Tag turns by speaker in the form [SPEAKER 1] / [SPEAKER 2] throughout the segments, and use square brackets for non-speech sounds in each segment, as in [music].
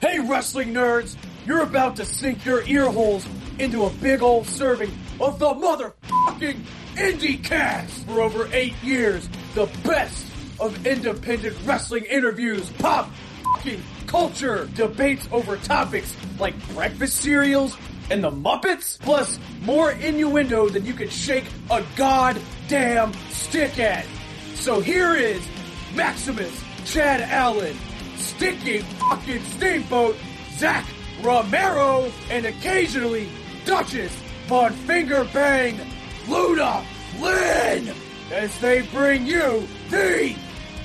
[SPEAKER 1] Hey, wrestling nerds! You're about to sink your ear holes into a big old serving of the motherfucking IndieCast! For over eight years, the best of independent wrestling interviews, pop fucking culture, debates over topics like breakfast cereals and the Muppets, plus more innuendo than you can shake a goddamn stick at. So here is Maximus Chad Allen, Stinking fucking Steamboat, Zach Romero, and occasionally Duchess Von Finger Bang, Luda Lynn, as they bring you the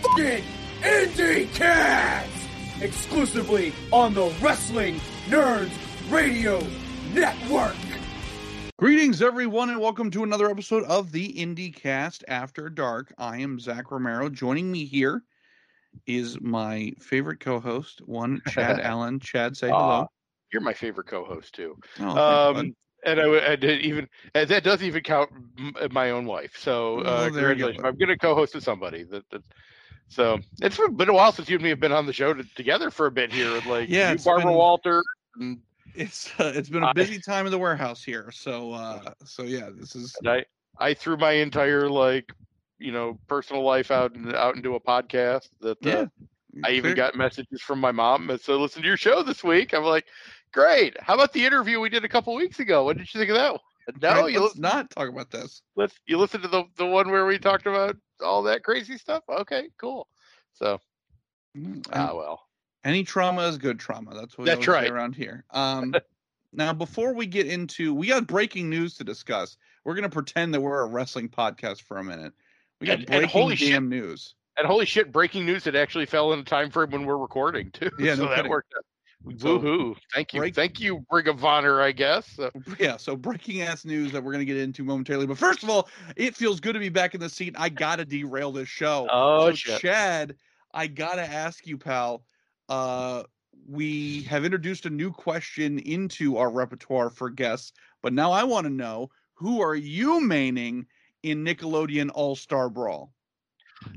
[SPEAKER 1] fucking Indie Cast exclusively on the Wrestling Nerds Radio Network.
[SPEAKER 2] Greetings, everyone, and welcome to another episode of the IndieCast After Dark. I am Zach Romero. Joining me here is my favorite co-host, one Chad [laughs] Allen. Chad, say hello.
[SPEAKER 3] You're my favorite co-host too.
[SPEAKER 2] Oh.
[SPEAKER 3] Um, and I, I did even and that doesn't even count m- my own wife. So
[SPEAKER 2] Oh,
[SPEAKER 3] uh,
[SPEAKER 2] you go.
[SPEAKER 3] congratulations. I'm going to co-host with somebody. That, that so it's been a while since you and me have been on the show to, together for a bit here. with, Like
[SPEAKER 2] Yeah,
[SPEAKER 3] you, Barbara
[SPEAKER 2] been-
[SPEAKER 3] Walter. And,
[SPEAKER 2] it's uh, it's been a busy time in the warehouse here. So uh, so yeah, this is
[SPEAKER 3] I I threw my entire like you know personal life out and out into a podcast. That uh,
[SPEAKER 2] yeah.
[SPEAKER 3] I even
[SPEAKER 2] clear-
[SPEAKER 3] got messages from my mom that said, "Listen to your show this week." I'm like, "Great! How about the interview we did a couple weeks ago? What did you think of that one?" No,
[SPEAKER 2] Right,
[SPEAKER 3] you
[SPEAKER 2] let's
[SPEAKER 3] listen,
[SPEAKER 2] not talk about this.
[SPEAKER 3] let's you listen to the the one where we talked about all that crazy stuff. Okay, cool. So
[SPEAKER 2] Mm,
[SPEAKER 3] ah well.
[SPEAKER 2] Any trauma is good trauma. That's what we
[SPEAKER 3] That's right.
[SPEAKER 2] around here. Um, [laughs] now, before we get into, we got breaking news to discuss. We're gonna pretend that we're a wrestling podcast for a minute. We got
[SPEAKER 3] And- and
[SPEAKER 2] breaking
[SPEAKER 3] holy shit-
[SPEAKER 2] news.
[SPEAKER 3] And holy shit, breaking news! It actually fell in the time frame when we're recording too.
[SPEAKER 2] Yeah, [laughs]
[SPEAKER 3] so
[SPEAKER 2] no
[SPEAKER 3] that
[SPEAKER 2] kidding.
[SPEAKER 3] worked out.
[SPEAKER 2] So,
[SPEAKER 3] Woohoo! Thank you,
[SPEAKER 2] break-
[SPEAKER 3] thank you, Ring of Honor. I guess.
[SPEAKER 2] Yeah, so breaking ass news that we're gonna get into momentarily. But first of all, it feels good to be back in the seat. I gotta derail this show.
[SPEAKER 3] oh
[SPEAKER 2] so
[SPEAKER 3] shit!
[SPEAKER 2] Chad, I gotta ask you, pal. Uh, we have introduced a new question into our repertoire for guests, but now I want to know who are you maining in Nickelodeon All Star Brawl?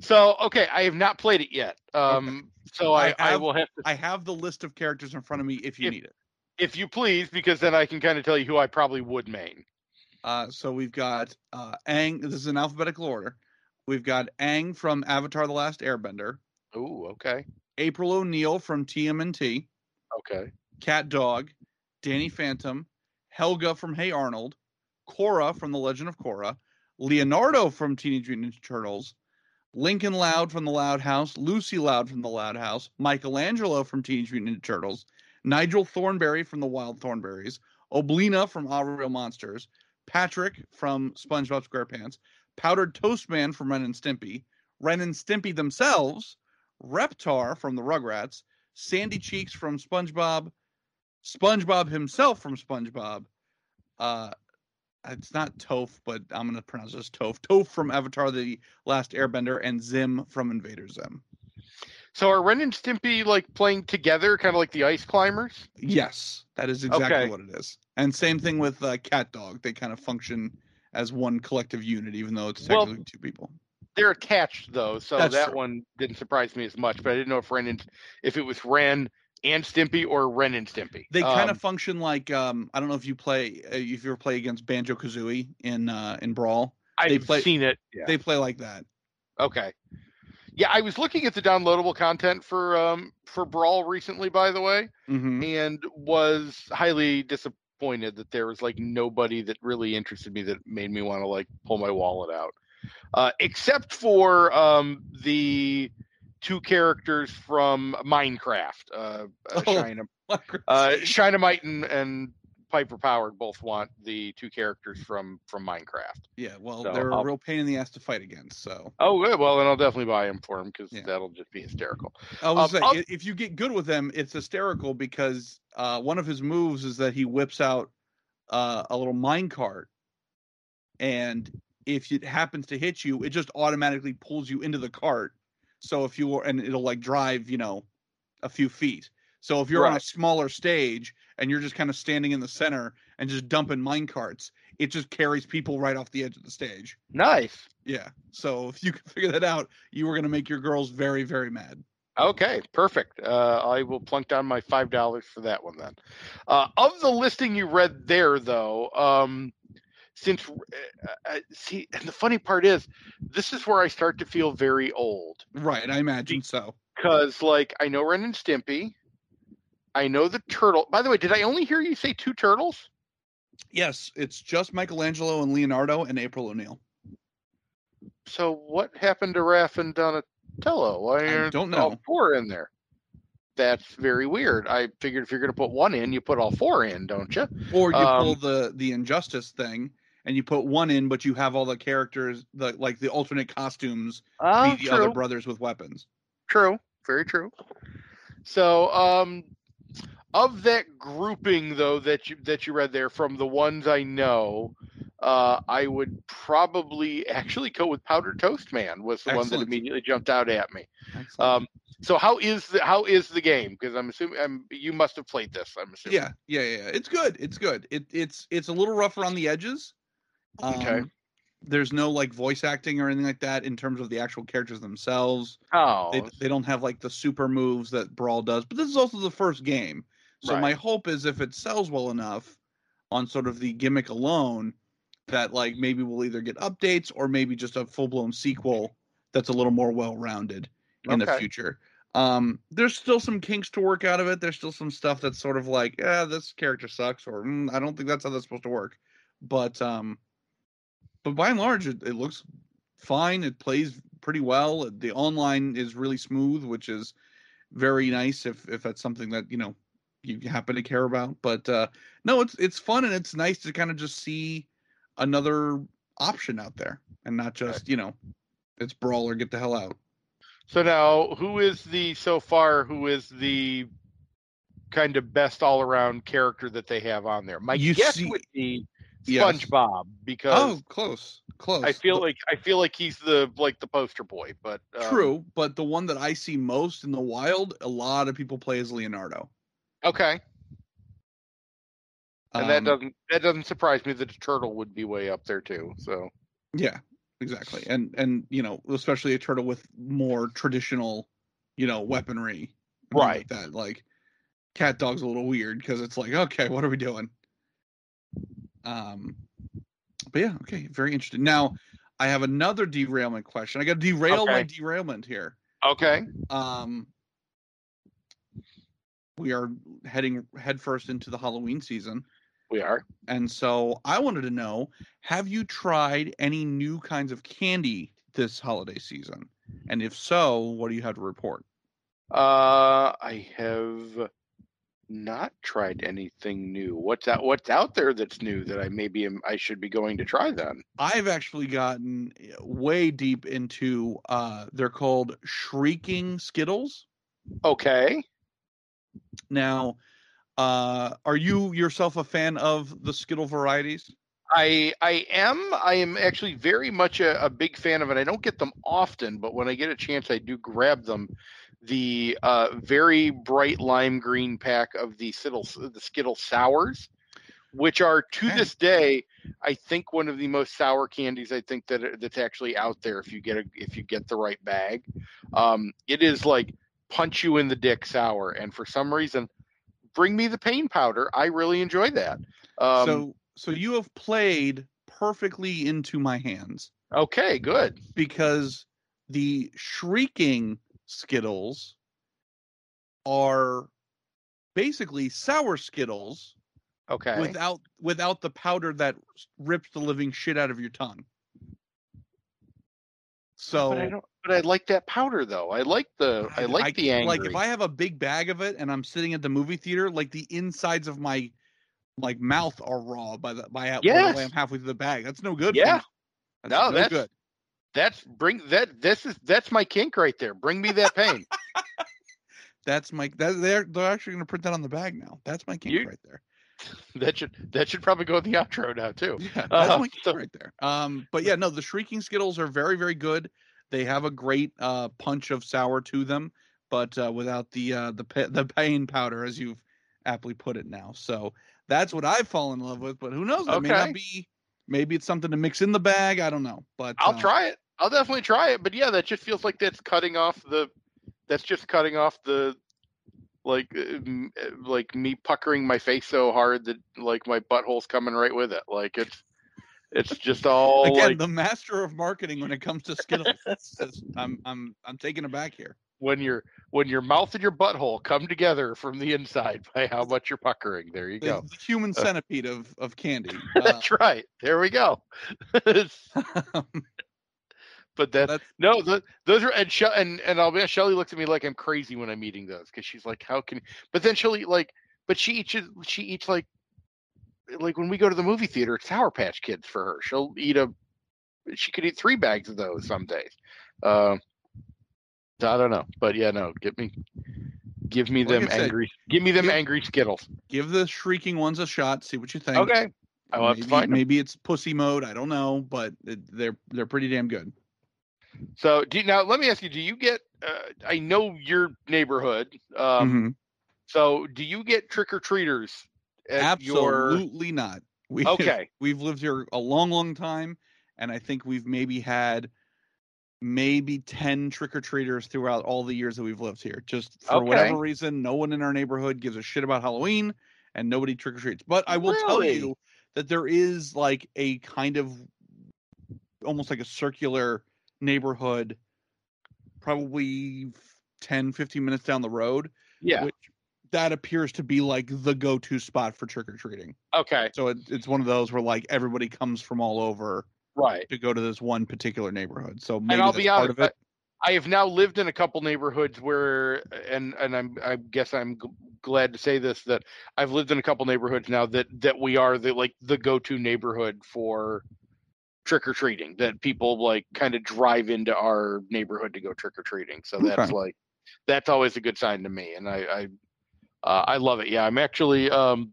[SPEAKER 3] So okay, I have not played it yet. Um, so
[SPEAKER 2] I
[SPEAKER 3] I, I, will have to,
[SPEAKER 2] I have the list of characters in front of me if you
[SPEAKER 3] If-
[SPEAKER 2] need it.
[SPEAKER 3] if you please, because then I can kind of tell you who I probably would main.
[SPEAKER 2] Uh, so we've got uh, Aang. This is in alphabetical order. We've got Aang from Avatar: The Last Airbender,
[SPEAKER 3] Ooh, okay,
[SPEAKER 2] April O'Neil from TMNT,
[SPEAKER 3] okay,
[SPEAKER 2] Cat Dog, Danny Phantom, Helga from Hey Arnold, Korra from The Legend of Korra, Leonardo from Teenage Mutant Ninja Turtles, Lincoln Loud from The Loud House, Lucy Loud from The Loud House, Michelangelo from Teenage Mutant Ninja Turtles, Nigel Thornberry from The Wild Thornberries, Oblina from Our Real Monsters, Patrick from SpongeBob SquarePants, Powdered Toast Man from Ren and Stimpy, Ren and Stimpy themselves, Reptar from the Rugrats, Sandy Cheeks from SpongeBob, SpongeBob himself from SpongeBob. Uh, it's not Toph, but I'm gonna pronounce this Toph. Toph from Avatar: The Last Airbender, and Zim from Invader Zim.
[SPEAKER 3] So are Ren and Stimpy like playing together, kind of like the Ice Climbers?
[SPEAKER 2] Yes, that is exactly
[SPEAKER 3] Okay.
[SPEAKER 2] what it is. And same thing with uh, Cat Dog. They kind of function as one collective unit, even though it's
[SPEAKER 3] Well,
[SPEAKER 2] technically two people.
[SPEAKER 3] They're attached though, so
[SPEAKER 2] That's
[SPEAKER 3] that
[SPEAKER 2] true.
[SPEAKER 3] one didn't surprise me as much. But I didn't know if Ren and if it was Ren and Stimpy or Ren and Stimpy.
[SPEAKER 2] They kind
[SPEAKER 3] Um,
[SPEAKER 2] of function like um, I don't know if you play uh, if you ever play against Banjo Kazooie in uh, in Brawl. they
[SPEAKER 3] I've
[SPEAKER 2] play-
[SPEAKER 3] seen it. Yeah.
[SPEAKER 2] They play like that.
[SPEAKER 3] Okay. Yeah, I was looking at the downloadable content for um for Brawl recently, by the way,
[SPEAKER 2] hmm
[SPEAKER 3] and was highly disappointed that there was like nobody that really interested me that made me want to like pull my wallet out. Uh except for um the two characters from Minecraft. Uh, uh [laughs]
[SPEAKER 2] Oh.
[SPEAKER 3] China uh Shinamite and, and Piper Powered both want the two characters from from Minecraft.
[SPEAKER 2] yeah, well,
[SPEAKER 3] so
[SPEAKER 2] they're a
[SPEAKER 3] I'll-
[SPEAKER 2] real pain in the ass to fight against. So
[SPEAKER 3] Oh, good. Well, then I'll definitely buy them for him because
[SPEAKER 2] Yeah.
[SPEAKER 3] that'll just be hysterical.
[SPEAKER 2] I was
[SPEAKER 3] Um,
[SPEAKER 2] saying, if you get good with them, it's hysterical because uh, one of his moves is that he whips out uh, a little mine cart, and if it happens to hit you, it just automatically pulls you into the cart. So if you were, and it'll like drive, you know, a few feet. So if you're on a smaller stage and you're just kind of standing in the center and just dumping mine carts, it just carries people right off the edge of the stage.
[SPEAKER 3] Nice.
[SPEAKER 2] Yeah. So if you [laughs] can figure that out, you were going to make your girls very, very mad.
[SPEAKER 3] Okay, perfect. Uh, I will plunk down my five dollars for that one then. Uh, of the listing you read there, though, um, since uh, uh, see, and the funny part is, this is where I start to feel very old
[SPEAKER 2] Right, I imagine so.
[SPEAKER 3] because, like, I know Ren and Stimpy, I know the turtle. By the way, did I only hear you say two turtles?
[SPEAKER 2] Yes, it's just Michelangelo and Leonardo and April O'Neil.
[SPEAKER 3] So what happened to Raph and Donatello? Why
[SPEAKER 2] I
[SPEAKER 3] aren't
[SPEAKER 2] don't
[SPEAKER 3] all
[SPEAKER 2] know.
[SPEAKER 3] four in there? That's very weird. I figured if you're going to put one in, you put all four in, don't you?
[SPEAKER 2] Or you pull
[SPEAKER 3] Um,
[SPEAKER 2] the the injustice thing and you put one in, but you have all the characters, the like the alternate costumes,
[SPEAKER 3] Ah,
[SPEAKER 2] be the other brothers with weapons.
[SPEAKER 3] True. Very true. So, um, of that grouping though that you that you read there, from the ones I know, uh, I would probably actually go with Powdered Toast Man. Was the one that immediately jumped out at me. Um, so how is the how is the game? Because I'm assuming I'm, you must have played this. I'm assuming.
[SPEAKER 2] yeah, yeah, yeah, yeah. It's good. It's good. It it's it's a little rougher on the edges.
[SPEAKER 3] Okay.
[SPEAKER 2] Um, There's no like voice acting or anything like that in terms of the actual characters themselves.
[SPEAKER 3] Oh,
[SPEAKER 2] They, they don't have like the super moves that Brawl does, but this is also the first game. So my hope is if it sells well enough on sort of the gimmick alone, that like maybe we'll either get updates or maybe just a full blown sequel that's a little more well rounded in the future. Um, there's still some kinks to work out of it. There's still some stuff that's sort of like, yeah, this character sucks, or mm, I don't think that's how that's supposed to work. But um, but by and large, it, it looks fine. It plays pretty well. The online is really smooth, which is very nice if if that's something that you know you happen to care about. But uh, no, it's it's fun and it's nice to kind of just see another option out there and not just you know it's brawl or get the hell out.
[SPEAKER 3] So now, who is the so far? Who is the kind of best all around character that they have on there? My
[SPEAKER 2] You
[SPEAKER 3] guess
[SPEAKER 2] see-
[SPEAKER 3] would be
[SPEAKER 2] Yes.
[SPEAKER 3] SpongeBob because
[SPEAKER 2] Oh, close, close.
[SPEAKER 3] I feel
[SPEAKER 2] The-
[SPEAKER 3] like I feel like he's the like the poster boy. But um,
[SPEAKER 2] true, but the one that I see most in the wild, a lot of people play as Leonardo.
[SPEAKER 3] Okay, and that
[SPEAKER 2] Um,
[SPEAKER 3] doesn't that doesn't surprise me that a turtle would be way up there too. So
[SPEAKER 2] Yeah, exactly. And and you know, especially a turtle with more traditional, you know, weaponry. right? Like that. Like cat dog's a little weird because it's like, okay, what are we doing? Um but yeah, okay, very interesting. Now I have another derailment question. I gotta derail my derailment here.
[SPEAKER 3] okay,
[SPEAKER 2] Um we are heading headfirst into the Halloween season.
[SPEAKER 3] we are.
[SPEAKER 2] And so I wanted to know have you tried any new kinds of candy this holiday season? And if so, what do you have to report?
[SPEAKER 3] Uh, I have not tried anything new. What's out? What's out there that's new that I maybe am, I should be going to try then?
[SPEAKER 2] I've actually gotten eh, way deep into uh they're called shrieking skittles.
[SPEAKER 3] Okay.
[SPEAKER 2] Now, uh are you yourself a fan of the skittle varieties?
[SPEAKER 3] I I am I am actually very much a, a big fan of it. I don't get them often, but when I get a chance, I do grab them. The uh, very bright lime green pack of the Skittle the Skittle sours, which are to
[SPEAKER 2] Okay.
[SPEAKER 3] this day, I think one of the most sour candies I think that that's actually out there. If you get a if you get the right bag, um, it is like punch you in the dick sour. And for some reason, bring me the pain powder. I really enjoy that. Um,
[SPEAKER 2] so so you have played perfectly into my hands.
[SPEAKER 3] okay, good.
[SPEAKER 2] because the shrieking skittles are basically sour skittles
[SPEAKER 3] Okay.
[SPEAKER 2] without without the powder that rips the living shit out of your tongue so
[SPEAKER 3] but I don't. But I like that powder though. I like the. I like the angry.
[SPEAKER 2] like if i have a big bag of it and i'm sitting at the movie theater like the insides of my like mouth are raw by the by, by the way i'm halfway through the bag that's no good
[SPEAKER 3] Yeah.
[SPEAKER 2] that's
[SPEAKER 3] No,
[SPEAKER 2] no
[SPEAKER 3] that's-
[SPEAKER 2] good
[SPEAKER 3] That's bring that. This is that's my kink right there. Bring me that pain. [laughs]
[SPEAKER 2] that's my that, they're they're actually going to print that on the bag now that's my kink
[SPEAKER 3] You-
[SPEAKER 2] right there [laughs]
[SPEAKER 3] that should that should probably go in the [laughs] outro now too.
[SPEAKER 2] Yeah, that's
[SPEAKER 3] Uh,
[SPEAKER 2] my kink
[SPEAKER 3] so-
[SPEAKER 2] right there. Um, but yeah, no, the shrieking skittles are very, very good. They have a great uh, punch of sour to them, but uh, without the uh, the pa- the pain powder, as you've aptly put it now. So that's what I've fallen in love with. But who knows? That may
[SPEAKER 3] Okay.
[SPEAKER 2] not be. Maybe it's something to mix in the bag. I don't know. But
[SPEAKER 3] I'll
[SPEAKER 2] uh,
[SPEAKER 3] try it. I'll definitely try it. But yeah, that just feels like that's cutting off the that's just cutting off the like uh, uh, like me puckering my face so hard that like my butthole's coming right with it. Like it's it's just all
[SPEAKER 2] Again,
[SPEAKER 3] like
[SPEAKER 2] the master of marketing when it comes to Skittles. I'm I'm I'm taken aback here.
[SPEAKER 3] When your when your mouth and your butthole come together from the inside by how much you're puckering. There you
[SPEAKER 2] The,
[SPEAKER 3] go.
[SPEAKER 2] the human centipede of of candy. [laughs] Uh,
[SPEAKER 3] That's right. There we go. [laughs] [laughs] But that
[SPEAKER 2] that's
[SPEAKER 3] no, th those are and She- and and I'll be Shelly looks at me like I'm crazy when I'm eating those because she's like, how can? But then she'll eat like, but she eats she eats like like when we go to the movie theater, it's Sour Patch Kids for her. She'll eat a she could eat three bags of those some days. Um, so I don't know, but yeah, no, give me give me
[SPEAKER 2] Like
[SPEAKER 3] them
[SPEAKER 2] said,
[SPEAKER 3] angry give me them
[SPEAKER 2] give-
[SPEAKER 3] angry Skittles.
[SPEAKER 2] give the shrieking ones a shot. See what you think.
[SPEAKER 3] Okay, I'll have
[SPEAKER 2] maybe,
[SPEAKER 3] to find
[SPEAKER 2] maybe it's pussy mode. I don't know, but they're they're pretty damn good.
[SPEAKER 3] So do you, now let me ask you: Do you get? Uh, I know your neighborhood. Um,
[SPEAKER 2] Mhm.
[SPEAKER 3] So do you get trick or treaters at your?
[SPEAKER 2] Absolutely not. [laughs] We
[SPEAKER 3] Okay.
[SPEAKER 2] we've lived here a long, long time, and I think we've maybe had maybe ten trick or treaters throughout all the years that we've lived here. Just for
[SPEAKER 3] Okay.
[SPEAKER 2] whatever reason, no one in our neighborhood gives a shit about Halloween, and nobody trick or treats. But I will tell you that there is like a kind of almost like a circular neighborhood, probably 10, 15 minutes down the road,
[SPEAKER 3] Yeah.
[SPEAKER 2] which that appears to be like the go-to spot for trick or treating.
[SPEAKER 3] Okay.
[SPEAKER 2] So it, it's one of those where like everybody comes from all over
[SPEAKER 3] Right.
[SPEAKER 2] to go to this one particular neighborhood. So maybe
[SPEAKER 3] and I'll
[SPEAKER 2] that's
[SPEAKER 3] be
[SPEAKER 2] part
[SPEAKER 3] honest.
[SPEAKER 2] of it.
[SPEAKER 3] I, I have now lived in a couple neighborhoods where, and and I'm I guess I'm g- glad to say this that I've lived in a couple neighborhoods now that that we are the like the go-to neighborhood for trick or treating. That people like kind of drive into our neighborhood to go trick or treating. So that's
[SPEAKER 2] Okay.
[SPEAKER 3] like that's always a good sign to me, and I I uh, I love it. Yeah, I'm actually um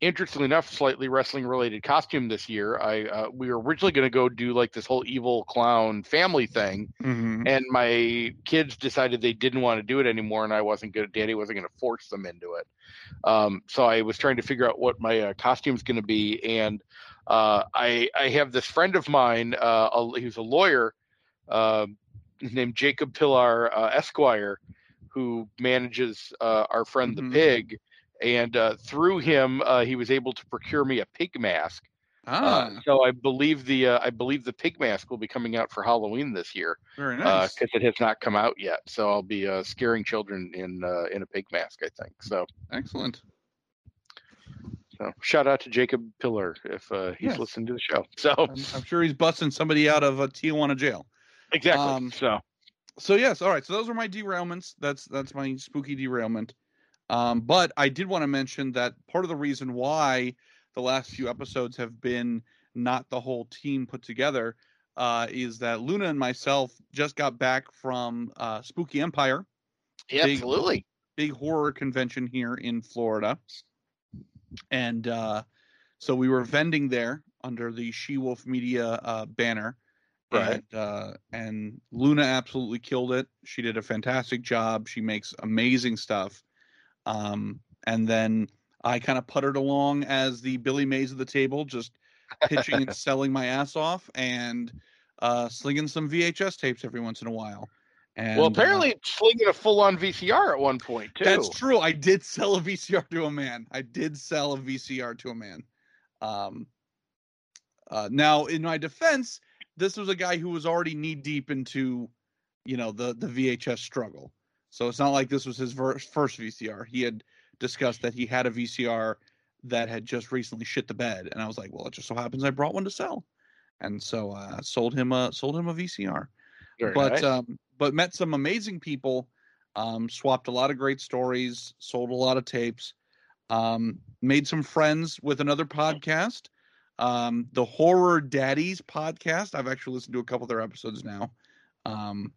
[SPEAKER 3] interestingly enough, slightly wrestling related costume this year. I uh, we were originally going to go do like this whole evil clown family thing,
[SPEAKER 2] Mhm.
[SPEAKER 3] and my kids decided they didn't want to do it anymore, and I wasn't good. Daddy wasn't going to force them into it. Um, so I was trying to figure out what my uh, costume's going to be, and uh, I I have this friend of mine. Uh, a, he a lawyer, uh, named Jacob Pillar uh, Esquire, who manages uh, our friend
[SPEAKER 2] Mhm.
[SPEAKER 3] the pig. And uh, through him, uh, he was able to procure me a pig mask.
[SPEAKER 2] Ah,
[SPEAKER 3] Uh, so I believe the uh, I believe the pig mask will be coming out for Halloween this year
[SPEAKER 2] very
[SPEAKER 3] because
[SPEAKER 2] nice.
[SPEAKER 3] it has not come out yet. So I'll be uh, scaring children in uh, in a pig mask, I think. So,
[SPEAKER 2] Excellent.
[SPEAKER 3] so shout out to Jacob Pillar if uh, he's
[SPEAKER 2] Yes.
[SPEAKER 3] listening to the show. [laughs] So
[SPEAKER 2] I'm, I'm sure he's busting somebody out of a Tijuana jail.
[SPEAKER 3] exactly.
[SPEAKER 2] um,
[SPEAKER 3] so
[SPEAKER 2] So yes, all right. So those are my derailments. That's that's my spooky derailment. Um, but I did want to mention that part of the reason why the last few episodes have been not the whole team put together uh, is that Luna and myself just got back from uh, Spooky Empire,
[SPEAKER 3] yeah,
[SPEAKER 2] big-
[SPEAKER 3] absolutely.
[SPEAKER 2] big horror convention here in Florida, and uh, so we were vending there under the She Wolf Media uh, banner.
[SPEAKER 3] Right.
[SPEAKER 2] And, uh, and Luna absolutely killed it. She did a fantastic job. She makes amazing stuff. Um, and then I kind of puttered along as the Billy Mays of the table, just pitching and [laughs] selling my ass off and uh, slinging some VHS tapes every once in a while. And,
[SPEAKER 3] well,
[SPEAKER 2] uh,
[SPEAKER 3] apparently slinging a full on VCR at one point too.
[SPEAKER 2] that's true. I did sell a VCR to a man. I did sell a VCR to a man. Um, uh, now, in my defense, this was a guy who was already knee deep into, you know, the the VHS struggle. So it's not like this was his ver- first VCR. He had discussed that he had a VCR that had just recently shit the bed, and I was like, well, it just so happens I brought one to sell, and so uh, sold him a sold him a VCR
[SPEAKER 3] Very
[SPEAKER 2] but
[SPEAKER 3] nice.
[SPEAKER 2] um, but met some amazing people. Um, swapped a lot of great stories, sold a lot of tapes, um, made some friends with another podcast, um, the Horror Daddies podcast. I've actually listened to a couple of their episodes now. Um,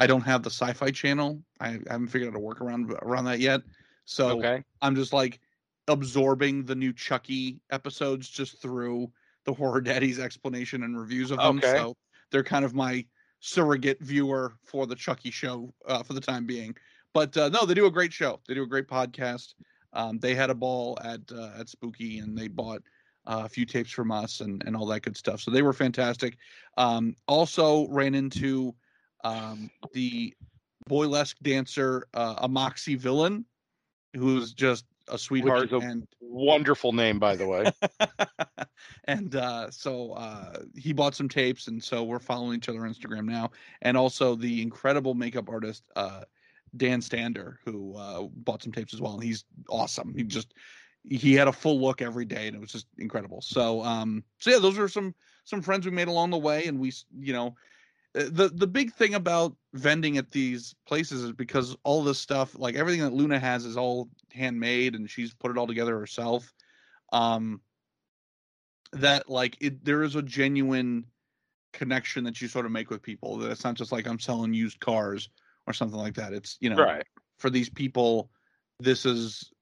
[SPEAKER 2] I don't have the Sci-Fi Channel. I, I haven't figured out a workaround around that yet. So
[SPEAKER 3] okay.
[SPEAKER 2] I'm just like absorbing the new Chucky episodes just through the Horror Daddy's explanation and reviews of them.
[SPEAKER 3] Okay.
[SPEAKER 2] So they're kind of my surrogate viewer for the Chucky show uh, for the time being. But uh, no, they do a great show. They do a great podcast. Um, they had a ball at uh, at Spooky and they bought uh, a few tapes from us and, and all that good stuff. So they were fantastic. Um, also ran into um, the boylesque dancer, uh, a Moxie villain, who's just a sweetheart
[SPEAKER 3] a-
[SPEAKER 2] and
[SPEAKER 3] Wonderful name, by the way. [laughs]
[SPEAKER 2] and uh, so uh, he bought some tapes, and so we're following each other on Instagram now. And also the incredible makeup artist uh, Dan Stander, who uh, bought some tapes as well, and he's awesome. He just he had a full look every day, and it was just incredible. So um, so yeah, those are some some friends we made along the way, and we you know the the big thing about vending at these places is because all this stuff like everything that luna has is all handmade and she's put it all together herself um that like it there is a genuine connection that you sort of make with people that it's not just like i'm selling used cars or something like that it's you know
[SPEAKER 3] Right.
[SPEAKER 2] for these people this is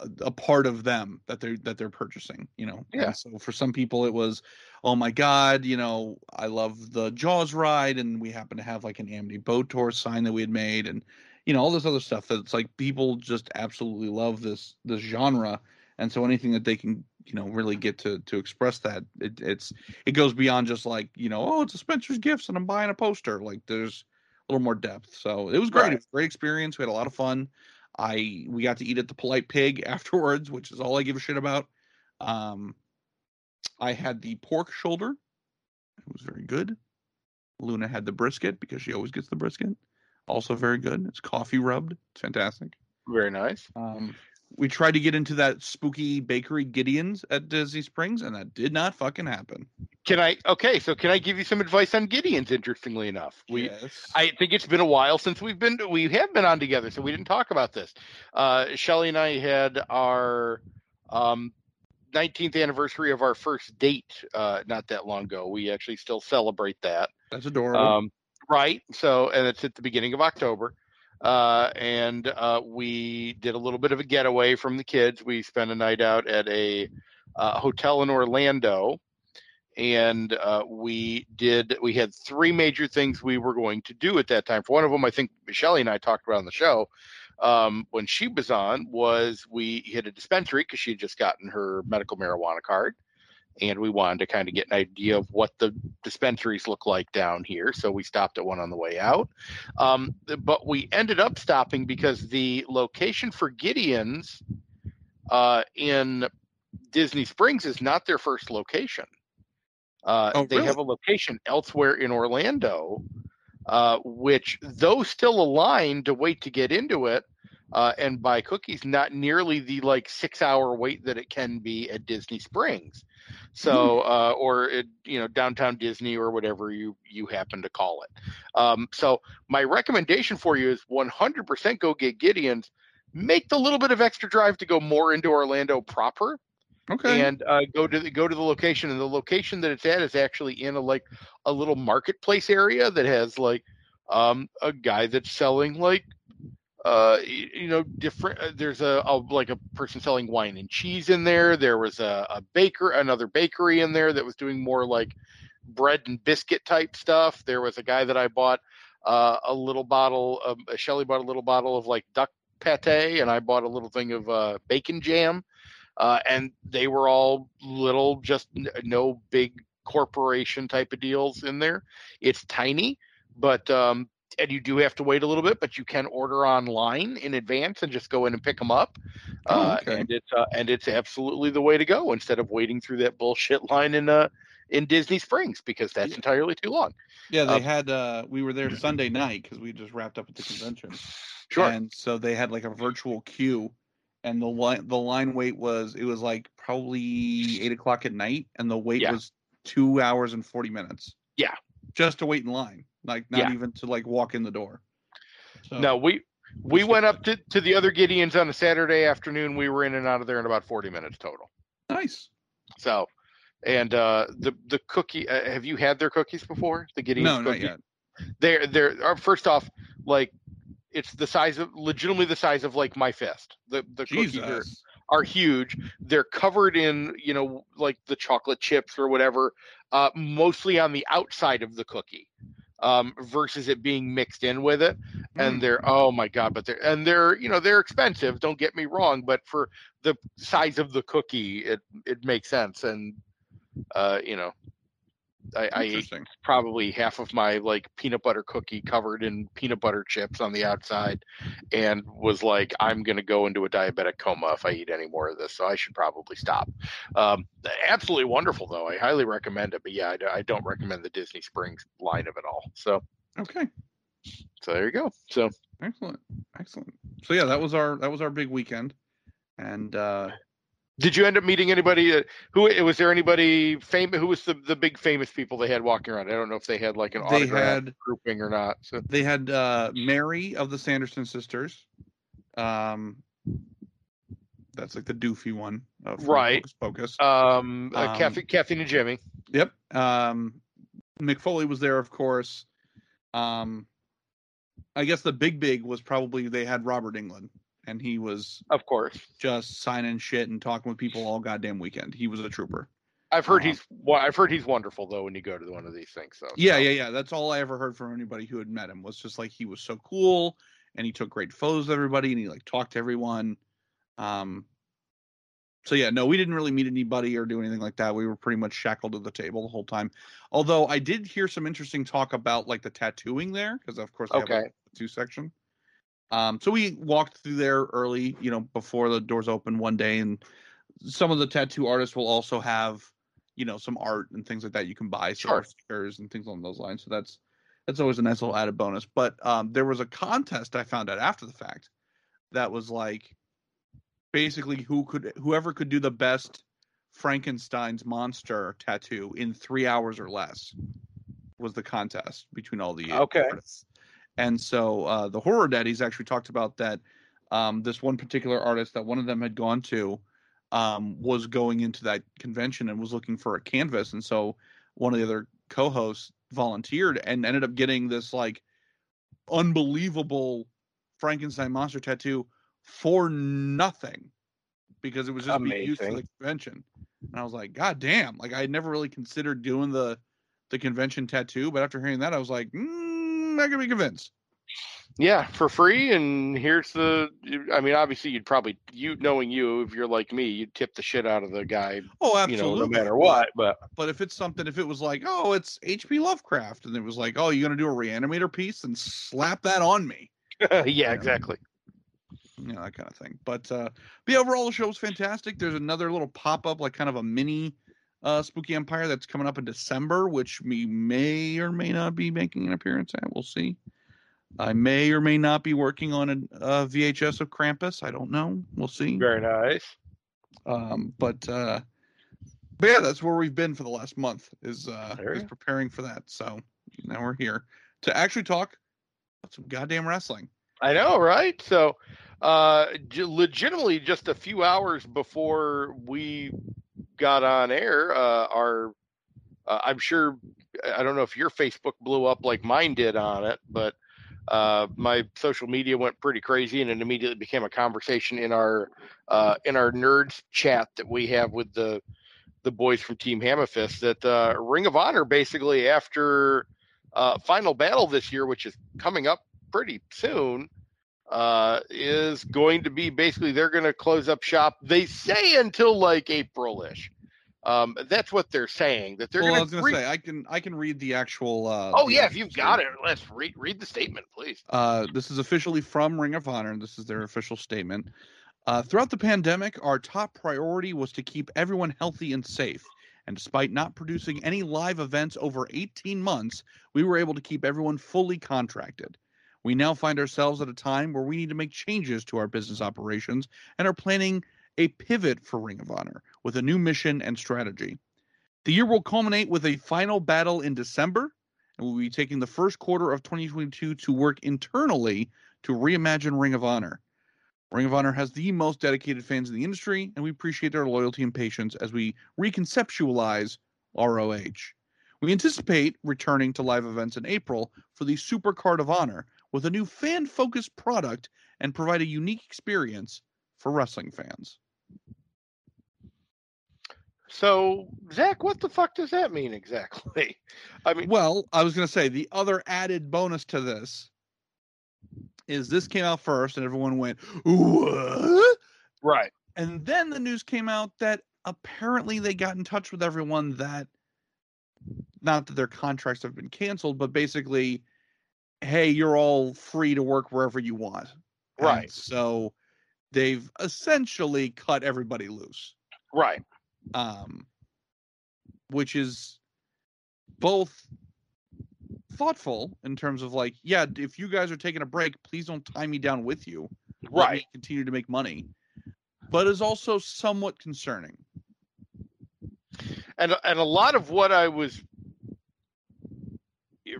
[SPEAKER 2] a, a part of them that they're that they're purchasing you know And
[SPEAKER 3] Yeah.
[SPEAKER 2] so for some people it was oh my god you know i love the jaws ride and we happen to have like an amity boat tour sign that we had made and you know all this other stuff that's like people just absolutely love this this genre and so anything that they can you know really get to to express that it, it's it goes beyond just like you know oh it's a spencer's gifts and i'm buying a poster like there's a little more depth so it was great
[SPEAKER 3] Right.
[SPEAKER 2] it was a great experience we had a lot of fun i we got to eat at the polite pig [laughs] afterwards which is all i give a shit about um i had the pork shoulder it was very good luna had the brisket because she always gets the brisket also very good it's coffee rubbed it's fantastic
[SPEAKER 3] Very nice.
[SPEAKER 2] um, we tried to get into that spooky bakery Gideon's at Disney Springs, and that did not fucking happen.
[SPEAKER 3] Can I? Okay, so can I give you some advice on Gideon's? Interestingly enough, we
[SPEAKER 2] yes.
[SPEAKER 3] I think it's been a while since we've been we have been on together, so we didn't talk about this. Uh, Shelly and I had our um, 19th anniversary of our first date uh, not that long ago. We actually still celebrate that.
[SPEAKER 2] That's adorable.
[SPEAKER 3] Um, right. So, and it's at the beginning of October. Uh, and uh, we did a little bit of a getaway from the kids. We spent a night out at a uh, hotel in Orlando, and uh, we did. We had three major things we were going to do at that time. For one of them, I think Michelle and I talked about on the show um, when she was on was we hit a dispensary because she had just gotten her medical marijuana card and we wanted to kind of get an idea of what the dispensaries look like down here. So we stopped at one on the way out. Um, but we ended up stopping because the location for Gideon's uh, in Disney Springs is not their first location. Uh,
[SPEAKER 2] Oh,
[SPEAKER 3] they
[SPEAKER 2] really?
[SPEAKER 3] have a location elsewhere in Orlando, uh, which, though still a line to wait to get into it, uh, and buy cookies, not nearly the like six hour wait that it can be at Disney Springs. So, uh, or it, you know, downtown Disney or whatever you you happen to call it. Um, so, my recommendation for you is 100% go get Gideon's. Make the little bit of extra drive to go more into Orlando proper,
[SPEAKER 2] okay.
[SPEAKER 3] and uh, go to the go to the location. And the location that it's at is actually in a like a little marketplace area that has like um, a guy that's selling like uh you know different uh, there's a, a like a person selling wine and cheese in there there was a, a baker another bakery in there that was doing more like bread and biscuit type stuff there was a guy that i bought uh, a little bottle of shelly bought a little bottle of like duck pate and i bought a little thing of uh, bacon jam uh, and they were all little just n- no big corporation type of deals in there it's tiny but um and you do have to wait a little bit, but you can order online in advance and just go in and pick them up.
[SPEAKER 2] Oh,
[SPEAKER 3] Uh,
[SPEAKER 2] okay.
[SPEAKER 3] and it's uh, and it's absolutely the way to go instead of waiting through that bullshit [laughs] line in uh in Disney Springs because that's
[SPEAKER 2] Yeah.
[SPEAKER 3] entirely too long.
[SPEAKER 2] yeah, they
[SPEAKER 3] uh,
[SPEAKER 2] had. uh We were there [clears throat] Sunday night because we just wrapped up at the convention,
[SPEAKER 3] Sure.
[SPEAKER 2] and so they had like a virtual queue, and the line the line wait was it was like probably eight o'clock at night, and the wait
[SPEAKER 3] Yeah.
[SPEAKER 2] was two hours and forty minutes.
[SPEAKER 3] Yeah.
[SPEAKER 2] just to wait in line, like not
[SPEAKER 3] Yeah.
[SPEAKER 2] even to like walk in the door. So,
[SPEAKER 3] no, we we went up to, to the other Gideons on a Saturday afternoon. We were in and out of there in about forty minutes total.
[SPEAKER 2] nice.
[SPEAKER 3] So, and uh, the the cookie. Uh, have you had their cookies before? The Gideons
[SPEAKER 2] No, not
[SPEAKER 3] cookie?
[SPEAKER 2] yet.
[SPEAKER 3] they're they're uh, first off like it's the size of legitimately the size of like my fist. The the cookies are, are huge. They're covered in you know like the chocolate chips or whatever uh mostly on the outside of the cookie um versus it being mixed in with it. And
[SPEAKER 2] Mm.
[SPEAKER 3] they're oh my god but they're and they're you know they're expensive don't get me wrong but for the size of the cookie it it makes sense. And uh you know I, I ate probably half of my like peanut butter cookie covered in peanut butter chips on the outside and was like i'm going to go into a diabetic coma if i eat any more of this so i should probably stop um, absolutely wonderful though i highly recommend it but yeah I don't recommend the disney springs line of it all so
[SPEAKER 2] Okay.
[SPEAKER 3] so there you go so
[SPEAKER 2] Excellent. Excellent. So yeah, that was our that was our big weekend. And uh
[SPEAKER 3] did you end up meeting anybody uh, who was there anybody famous who was the, the big famous people they had walking around i don't know if they had like an
[SPEAKER 2] they
[SPEAKER 3] autograph
[SPEAKER 2] had
[SPEAKER 3] grouping or not so
[SPEAKER 2] they had uh Mary of the Sanderson sisters. Um that's like the doofy one. Uh,
[SPEAKER 3] Right.
[SPEAKER 2] Focus. Pocus.
[SPEAKER 3] um, uh,
[SPEAKER 2] Um,
[SPEAKER 3] Kathy, Kathy Najimy.
[SPEAKER 2] Yep. Um, Mick Foley was there, of course. Um, I guess the big big was probably they had Robert Englund, and he was
[SPEAKER 3] Of course,
[SPEAKER 2] just signing shit and talking with people all goddamn weekend. He was a trooper.
[SPEAKER 3] I've heard
[SPEAKER 2] Uh-huh.
[SPEAKER 3] he's. Well, I've heard he's wonderful though when you go to one of these things. So
[SPEAKER 2] Yeah,
[SPEAKER 3] so-
[SPEAKER 2] yeah, yeah. That's all I ever heard from anybody who had met him was just like he was so cool, and he took great photos of everybody, and he like talked to everyone. Um, so yeah, no, we didn't really meet anybody or do anything like that. We were pretty much shackled to the table the whole time. Although I did hear some interesting talk about like the tattooing there, because of course they have a tattoo section. Um, so we walked through there early, you know, before the doors open one day, and some of the tattoo artists will also have, you know, some art and things like that you can buy,
[SPEAKER 3] Sure.
[SPEAKER 2] stickers and things along those lines. So that's that's always a nice little added bonus. But um, there was a contest I found out after the fact that was like basically who could whoever could do the best Frankenstein's monster tattoo in three hours or less was the contest between all the
[SPEAKER 3] Okay.
[SPEAKER 2] artists. And so uh, the horror daddies actually talked about that um, this one particular artist that one of them had gone to um, was going into that convention and was looking for a canvas, and so one of the other co-hosts volunteered and ended up getting this like unbelievable Frankenstein monster tattoo for nothing because it was just being used for the convention. And I was like, God damn! Like I had never really considered doing the the convention tattoo, but after hearing that, I was like, mm, I can be convinced.
[SPEAKER 3] Yeah, for free. And here's the. I mean, obviously, you'd probably you knowing you, if you're like me, you'd tip the shit out of the guy.
[SPEAKER 2] Oh,
[SPEAKER 3] You
[SPEAKER 2] absolutely.
[SPEAKER 3] know, no matter what. But
[SPEAKER 2] But if it's something, if it was like, oh, it's H.P. Lovecraft, and it was like, oh, you're gonna do a reanimator piece and slap that on me, [laughs]
[SPEAKER 3] yeah, exactly.
[SPEAKER 2] you know, that kind of thing. But uh, but yeah, overall, the show was fantastic. There's another little pop up, like kind of a mini uh, Spooky Empire that's coming up in December, which we may or may not be making an appearance at. We'll see. I may or may not be working on a, a VHS of Krampus. I don't know. We'll see.
[SPEAKER 3] Very nice.
[SPEAKER 2] Um, but uh, but yeah, that's where we've been for the last month. Is uh,
[SPEAKER 3] There
[SPEAKER 2] is preparing for that. So now we're here to actually talk about some goddamn wrestling.
[SPEAKER 3] I know, right? So, uh, legitimately, just a few hours before we got on air, uh, our uh, I'm sure I don't know if your Facebook blew up like mine did on it, but uh, my social media went pretty crazy, and it immediately became a conversation in our uh, in our nerds chat that we have with the the boys from Team Hammerfist. That uh, Ring of Honor basically after uh, Final Battle this year, which is coming up pretty soon uh, is going to be basically they're going to close up shop. They say until like April-ish. Um, that's what they're saying. That they're
[SPEAKER 2] well, I was gonna say I can I can read the actual. Uh,
[SPEAKER 3] oh
[SPEAKER 2] the
[SPEAKER 3] yeah, if you've got it, let's read read the statement, please.
[SPEAKER 2] Uh, this is officially from Ring of Honor. and This is their official statement. Uh, throughout the pandemic, our top priority was to keep everyone healthy and safe. And despite not producing any live events over 18 months, we were able to keep everyone fully contracted. We now find ourselves at a time where we need to make changes to our business operations and are planning a pivot for Ring of Honor with a new mission and strategy. The year will culminate with a final battle in December, and we'll be taking the first quarter of 2022 to work internally to reimagine Ring of Honor. Ring of Honor has the most dedicated fans in the industry, and we appreciate their loyalty and patience as we reconceptualize ROH. We anticipate returning to live events in April for the Super Card of Honor with a new fan focused product and provide a unique experience for wrestling fans.
[SPEAKER 3] So Zach, what the fuck does that mean exactly? [laughs] I mean,
[SPEAKER 2] Well, I was going to say the other added bonus to this is this came out first, and everyone went, What?
[SPEAKER 3] right?
[SPEAKER 2] And then the news came out that apparently they got in touch with everyone that not that their contracts have been canceled, but basically, hey, you're all free to work wherever you want. And
[SPEAKER 3] Right.
[SPEAKER 2] so they've essentially cut everybody loose.
[SPEAKER 3] Right.
[SPEAKER 2] Um, which is both thoughtful in terms of like, yeah, if you guys are taking a break, please don't tie me down with you.
[SPEAKER 3] Right.
[SPEAKER 2] continue to make money. But is also somewhat concerning.
[SPEAKER 3] and and a lot of what I was